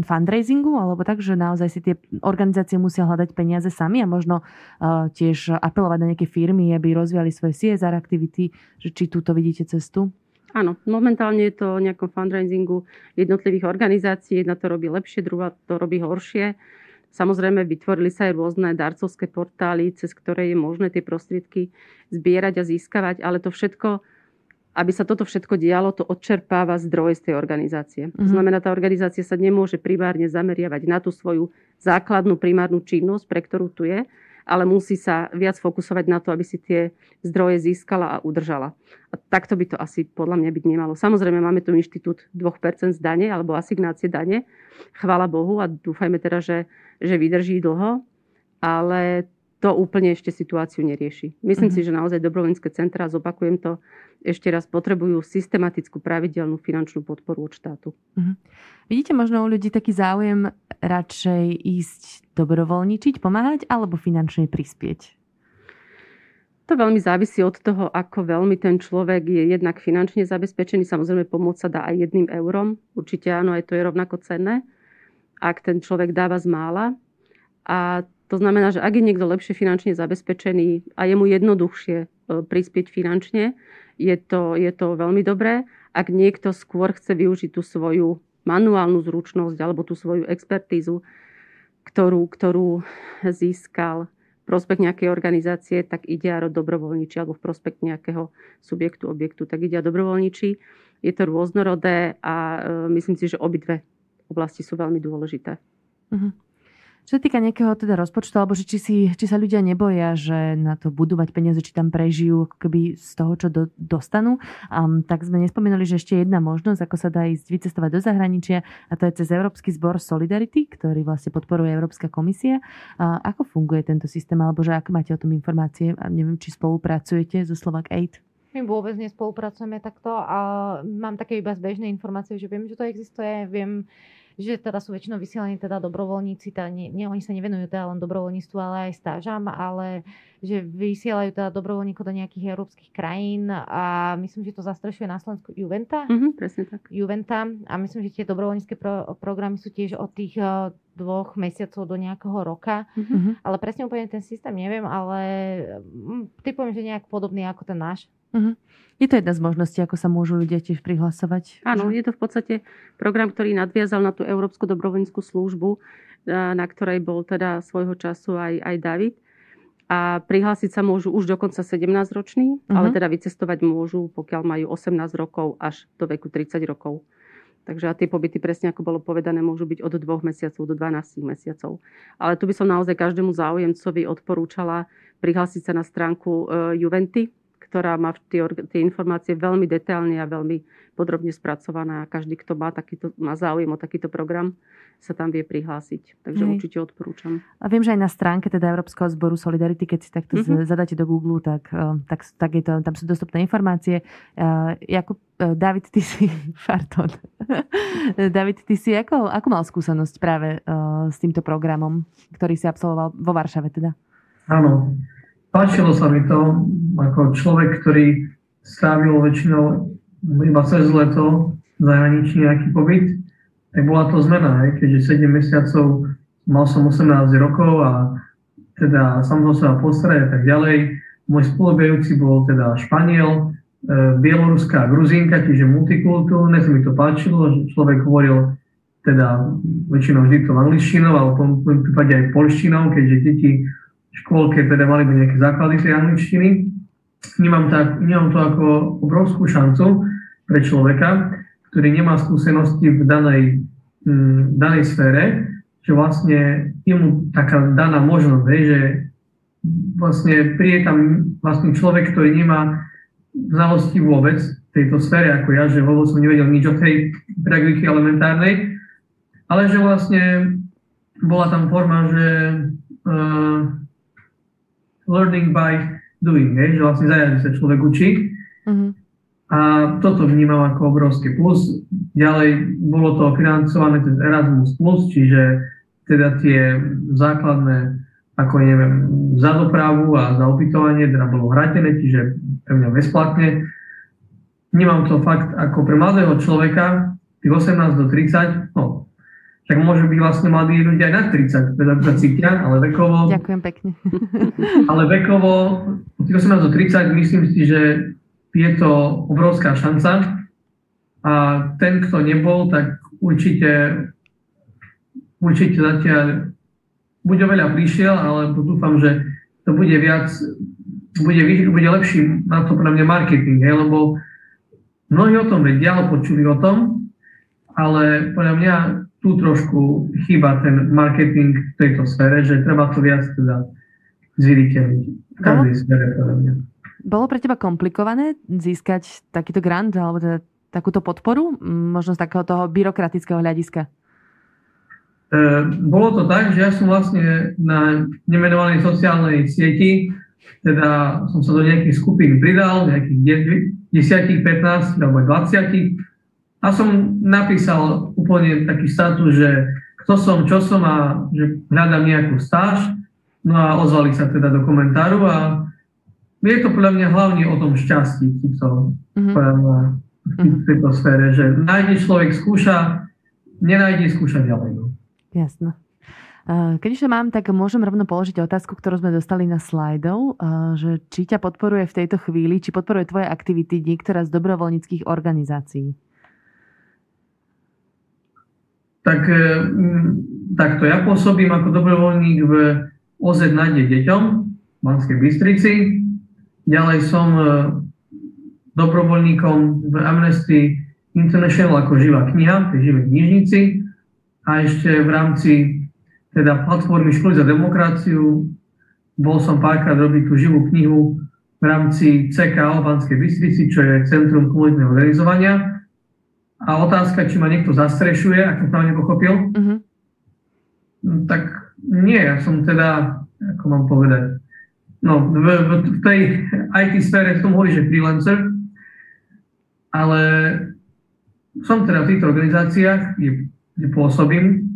fundraisingu, alebo tak, že naozaj si tie organizácie musia hľadať peniaze sami a možno uh, tiež apelovať na nejaké firmy, aby rozvíjali svoje CSR aktivity, či túto vidíte cestu? Áno, momentálne je to o nejakom fundraisingu jednotlivých organizácií. Jedna to robí lepšie, druhá to robí horšie. Samozrejme, vytvorili sa aj rôzne darcovské portály, cez ktoré je možné tie prostriedky zbierať a získavať, ale to všetko aby sa toto všetko dialo, to odčerpáva zdroje z tej organizácie. Mm-hmm. To mhm. znamená, tá organizácia sa nemôže primárne zameriavať na tú svoju základnú primárnu činnosť, pre ktorú tu je, ale musí sa viac fokusovať na to, aby si tie zdroje získala a udržala. A takto by to asi podľa mňa byť nemalo. Samozrejme, máme tu inštitút 2% z dane alebo asignácie dane. Chvála Bohu a dúfajme teda, že, že vydrží dlho, ale to úplne ešte situáciu nerieši. Myslím mm-hmm. si, že naozaj dobrovoľnícke centra, zopakujem to, ešte raz potrebujú systematickú pravidelnú finančnú podporu od štátu. Mm-hmm. Vidíte možno u ľudí taký záujem radšej ísť dobrovoľničiť, pomáhať alebo finančne prispieť? To veľmi závisí od toho, ako veľmi ten človek je jednak finančne zabezpečený. Samozrejme, pomôcť sa dá aj jedným eurom. Určite áno, aj to je rovnako cenné. Ak ten človek dáva z mála. A to znamená, že ak je niekto lepšie finančne zabezpečený a je mu jednoduchšie e, prispieť finančne, je to, je to veľmi dobré. Ak niekto skôr chce využiť tú svoju manuálnu zručnosť alebo tú svoju expertízu, ktorú, ktorú získal prospekt nejakej organizácie, tak ide a dobrovoľníči alebo v prospekt nejakého subjektu, objektu, tak ide a dobrovoľníči. Je to rôznorodé a e, myslím si, že obidve oblasti sú veľmi dôležité. Uh-huh. Čo sa týka nejakého teda rozpočtu, alebo že či, si, či sa ľudia neboja, že na to budú mať peniaze, či tam prežijú keby z toho, čo do, dostanú, um, tak sme nespomínali, že ešte jedna možnosť, ako sa dá ísť vycestovať do zahraničia, a to je cez Európsky zbor Solidarity, ktorý vlastne podporuje Európska komisia. A ako funguje tento systém, alebo že ak máte o tom informácie, a neviem, či spolupracujete so Slovak Aid? My vôbec nespolupracujeme takto a mám také iba zbežné informácie, že viem, že to existuje, viem, že teda sú väčšinou vysielaní teda dobrovoľníci, teda nie, nie, oni sa nevenujú teda len dobrovoľníctvu, ale aj stážam, ale že vysielajú teda dobrovoľníkov do nejakých európskych krajín a myslím, že to zastrešuje na Slovensku Juventa. Mm-hmm, presne tak. Juventa a myslím, že tie dobrovoľnícke pro, programy sú tiež od tých dvoch mesiacov do nejakého roka, mm-hmm. ale presne úplne ten systém neviem, ale mm, typujem, že nejak podobný ako ten náš. Mm-hmm. Je to jedna z možností, ako sa môžu ľudia tiež prihlasovať? Áno, je to v podstate program, ktorý nadviazal na tú Európsku dobrovoľníckú službu, na ktorej bol teda svojho času aj, aj David. A prihlásiť sa môžu už dokonca 17-roční, uh-huh. ale mhm. teda vycestovať môžu, pokiaľ majú 18 rokov až do veku 30 rokov. Takže a tie pobyty, presne ako bolo povedané, môžu byť od 2 mesiacov do 12 mesiacov. Ale tu by som naozaj každému záujemcovi odporúčala prihlásiť sa na stránku uh, Juventy, ktorá má tie, tie informácie veľmi detailne a veľmi podrobne spracované a každý, kto má, takýto, má záujem o takýto program, sa tam vie prihlásiť. Takže Hej. určite odporúčam. A viem, že aj na stránke teda Európskeho zboru Solidarity, keď si takto mm-hmm. zadáte do Google, tak, eh, tak, tak je to, tam sú dostupné informácie. Uh, Jakub, uh, David, ty si, pardon. David, ty si ako, ako mal skúsenosť práve uh, s týmto programom, ktorý si absolvoval vo Varšave teda? Áno, páčilo sa mi to, ako človek, ktorý strávil väčšinou iba cez leto v zahraničí nejaký pobyt, tak bola to zmena, hej, keďže 7 mesiacov mal som 18 rokov a teda som do seba a tak ďalej. Môj spolubejúci bol teda Španiel, e, Bieloruská Gruzínka, čiže multikultúrne, sa mi to páčilo, že človek hovoril teda väčšinou vždy to angličtinou, ale v tom prípade aj polštinou, keďže deti škôlke teda mali by nejaké základy tej angličtiny. Vnímam, tak, vnímam to ako obrovskú šancu pre človeka, ktorý nemá skúsenosti v danej, m, danej sfére, že vlastne je mu taká daná možnosť, že vlastne príde tam vlastne človek, ktorý nemá znalosti vôbec v tejto sfére ako ja, že vôbec som nevedel nič o tej pedagogiky elementárnej, ale že vlastne bola tam forma, že uh, learning by doing, hej, že vlastne zajazdy sa človek učí. Uh-huh. A toto vnímam ako obrovský plus. Ďalej bolo to financované cez Erasmus+, čiže teda tie základné, ako neviem, za dopravu a za ubytovanie teda bolo hradené, čiže pre mňa bezplatne. Vnímam to fakt ako pre mladého človeka, tých 18 do 30, no, tak môže byť vlastne mladí ľudia aj na 30, teda sa cítia, ale vekovo... Ďakujem pekne. ale vekovo, od tých 18 do 30, myslím si, že je to obrovská šanca a ten, kto nebol, tak určite, určite zatiaľ buď oveľa prišiel, ale dúfam, že to bude viac, bude, bude lepší na to pre mňa marketing, hej, lebo mnohí o tom vedia, počuli o tom, ale podľa mňa tu trošku chýba ten marketing v tejto sfére, že treba to viac teda zviditeľniť v každej sfére podľa mňa. Bolo pre teba komplikované získať takýto grant alebo teda takúto podporu, možno z takého toho byrokratického hľadiska? E, bolo to tak, že ja som vlastne na nemenovanej sociálnej sieti, teda som sa do nejakých skupín pridal, nejakých 10, 15 alebo 20 a som napísal úplne taký status, že kto som, čo som a že hľadám nejakú stáž. No a ozvali sa teda do komentáru a je to podľa mňa hlavne o tom šťastí, to mm-hmm. v tejto sfére, že nájde človek skúša, nenájde skúša ďalej. No. Jasno. Keď už mám, tak môžem rovno položiť otázku, ktorú sme dostali na slajdov, že či ťa podporuje v tejto chvíli, či podporuje tvoje aktivity niektorá z dobrovoľníckých organizácií? Tak e, takto, ja pôsobím ako dobrovoľník v OZ Nadie deťom v Banskej Bystrici. Ďalej som e, dobrovoľníkom v Amnesty International ako živá kniha, tej živej knižnici. A ešte v rámci teda platformy Školy za demokraciu bol som párkrát robiť tú živú knihu v rámci CKO Banskej Bystrici, čo je Centrum komunitného organizovania. A otázka, či ma niekto zastrešuje, ak to pravne pochopil, uh-huh. tak nie, ja som teda, ako mám povedať, no, v, v, v tej IT sfére som hovorí, že freelancer, ale som teda v týchto organizáciách, kde, kde pôsobím.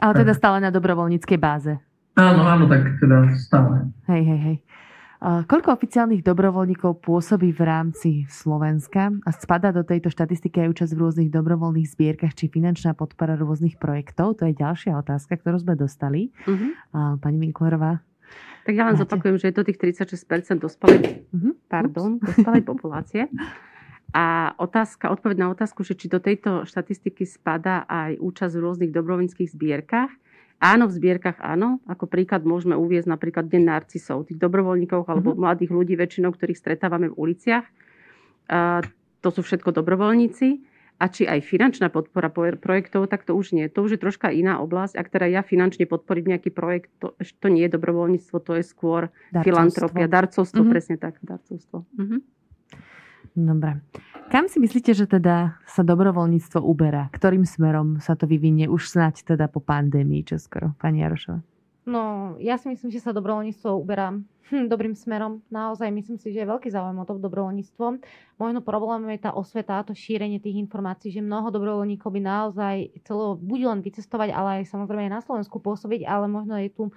Ale teda stále na dobrovoľníckej báze. Áno, áno, tak teda stále. Hej, hej, hej. Koľko oficiálnych dobrovoľníkov pôsobí v rámci Slovenska a spada do tejto štatistiky aj účasť v rôznych dobrovoľných zbierkach či finančná podpora rôznych projektov? To je ďalšia otázka, ktorú sme dostali. Uh-huh. Pani Winklerová, tak ja len Máte. zopakujem, že je to tých 36% dospelej, uh-huh. pardon, dospelej populácie. A otázka, odpoveď na otázku, že či do tejto štatistiky spada aj účasť v rôznych dobrovoľníckých zbierkach. Áno, v zbierkach áno. Ako príklad môžeme uviezť napríklad Deň narcisov, tých dobrovoľníkov alebo uh-huh. mladých ľudí väčšinou, ktorých stretávame v uliciach. A to sú všetko dobrovoľníci a či aj finančná podpora projektov, tak to už nie. To už je troška iná oblasť. Ak teda ja finančne podporím nejaký projekt, to, to nie je dobrovoľníctvo, to je skôr darcovstvo. filantropia, darcovstvo, mm-hmm. presne tak, darcovstvo. Mm-hmm. Dobre. Kam si myslíte, že teda sa dobrovoľníctvo uberá? Ktorým smerom sa to vyvinie už snať teda po pandémii čoskoro, pani Jarošova? No, ja si myslím, že sa dobrovoľníctvo uberá hm, dobrým smerom. Naozaj myslím si, že je veľký záujem o to dobrovoľníctvo. Možno problém je tá osveta, to šírenie tých informácií, že mnoho dobrovoľníkov by naozaj chcelo buď len vycestovať, ale aj samozrejme aj na Slovensku pôsobiť, ale možno je tu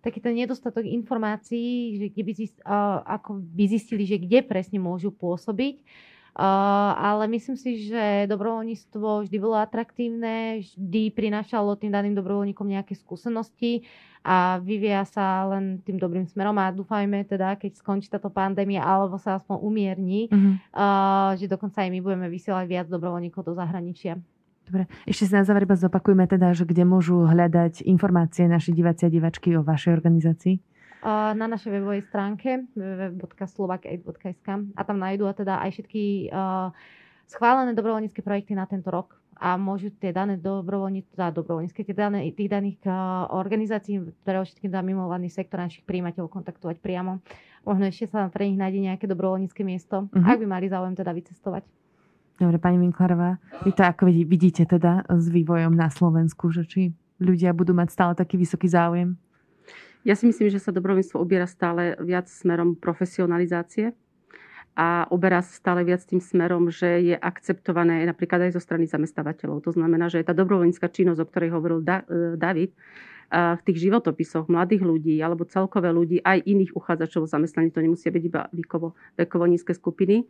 taký ten nedostatok informácií, že kde by zist, uh, ako by zistili, že kde presne môžu pôsobiť. Uh, ale myslím si, že dobrovoľníctvo vždy bolo atraktívne, vždy prinášalo tým daným dobrovoľníkom nejaké skúsenosti a vyvíja sa len tým dobrým smerom a dúfajme teda, keď skončí táto pandémia alebo sa aspoň umierni, uh-huh. uh, že dokonca aj my budeme vysielať viac dobrovoľníkov do zahraničia. Dobre, ešte si na záver iba zopakujme teda, že kde môžu hľadať informácie naši diváci a divačky o vašej organizácii na našej webovej stránke www.slovacaid.sk a tam nájdú teda aj všetky schválené dobrovoľnícke projekty na tento rok a môžu tie dané dobrovoľnícke, teda dobrovoľnícke, tie dané, tých daných organizácií, ktoré všetkým dá mimovládny sektor našich príjimateľov kontaktovať priamo. Možno ešte sa pre nich nájde nejaké dobrovoľnícke miesto, uh-huh. ak by mali záujem teda vycestovať. Dobre, pani Winklerová, vy to ako vidíte teda s vývojom na Slovensku, že či ľudia budú mať stále taký vysoký záujem? Ja si myslím, že sa dobrovoľníctvo obiera stále viac smerom profesionalizácie a oberá sa stále viac tým smerom, že je akceptované napríklad aj zo strany zamestnávateľov. To znamená, že tá dobrovoľnícka činnosť, o ktorej hovoril e, David, v tých životopisoch mladých ľudí alebo celkové ľudí, aj iných uchádzačov o zamestnanie, to nemusia byť iba vekovo, vekovo nízke skupiny,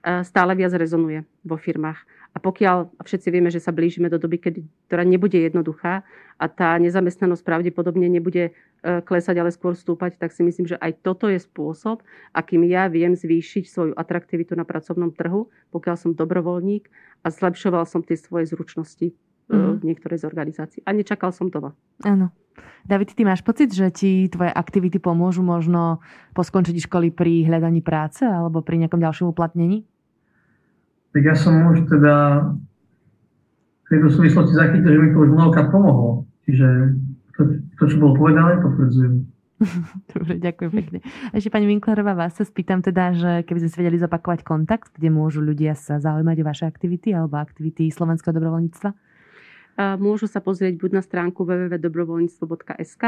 stále viac rezonuje vo firmách. A pokiaľ všetci vieme, že sa blížime do doby, kedy, ktorá nebude jednoduchá a tá nezamestnanosť pravdepodobne nebude e, klesať, ale skôr stúpať, tak si myslím, že aj toto je spôsob, akým ja viem zvýšiť svoju atraktivitu na pracovnom trhu, pokiaľ som dobrovoľník a zlepšoval som tie svoje zručnosti mm-hmm. niektorej z organizácií. A nečakal som to. Áno. David, ty máš pocit, že ti tvoje aktivity pomôžu možno po skončení školy pri hľadaní práce alebo pri nejakom ďalšom uplatnení? Tak ja som už teda v tejto súvislosti zachytil, že mi to už mnohokrát pomohlo. Čiže to, to čo bolo povedané, potvrdzujem. Dobre, ďakujem pekne. Ešte pani Winklerová, vás sa spýtam teda, že keby si vedeli zopakovať kontakt, kde môžu ľudia sa zaujímať o vaše aktivity alebo aktivity slovenského dobrovoľníctva? Môžu sa pozrieť buď na stránku www.dobrovoľníctvo.sk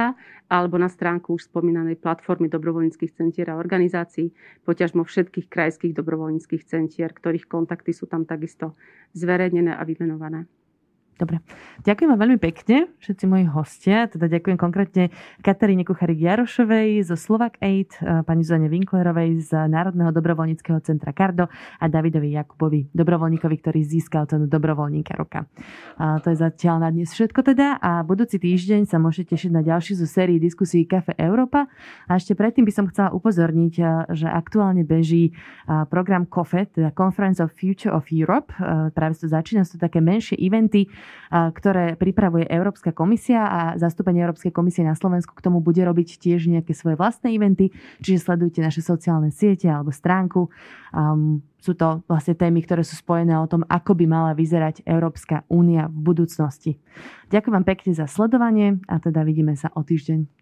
alebo na stránku už spomínanej platformy dobrovoľníckých centier a organizácií, poťažmo všetkých krajských dobrovoľníckých centier, ktorých kontakty sú tam takisto zverejnené a vymenované. Dobre. Ďakujem vám veľmi pekne, všetci moji hostia. Teda ďakujem konkrétne Kataríne Kucharik Jarošovej zo Slovak Aid, eh, pani Zuzane Winklerovej z Národného dobrovoľníckého centra Kardo a Davidovi Jakubovi, dobrovoľníkovi, ktorý získal cenu dobrovoľníka roka. A to je zatiaľ na dnes všetko teda a budúci týždeň sa môžete tešiť na ďalší zo sérii diskusí Cafe Európa. A ešte predtým by som chcela upozorniť, eh, že aktuálne beží eh, program COFE, teda Conference of Future of Europe. Práve sa začína, sú také menšie eventy, ktoré pripravuje Európska komisia a zastúpenie Európskej komisie na Slovensku k tomu bude robiť tiež nejaké svoje vlastné eventy, čiže sledujte naše sociálne siete alebo stránku. Um, sú to vlastne témy, ktoré sú spojené o tom, ako by mala vyzerať Európska únia v budúcnosti. Ďakujem vám pekne za sledovanie a teda vidíme sa o týždeň.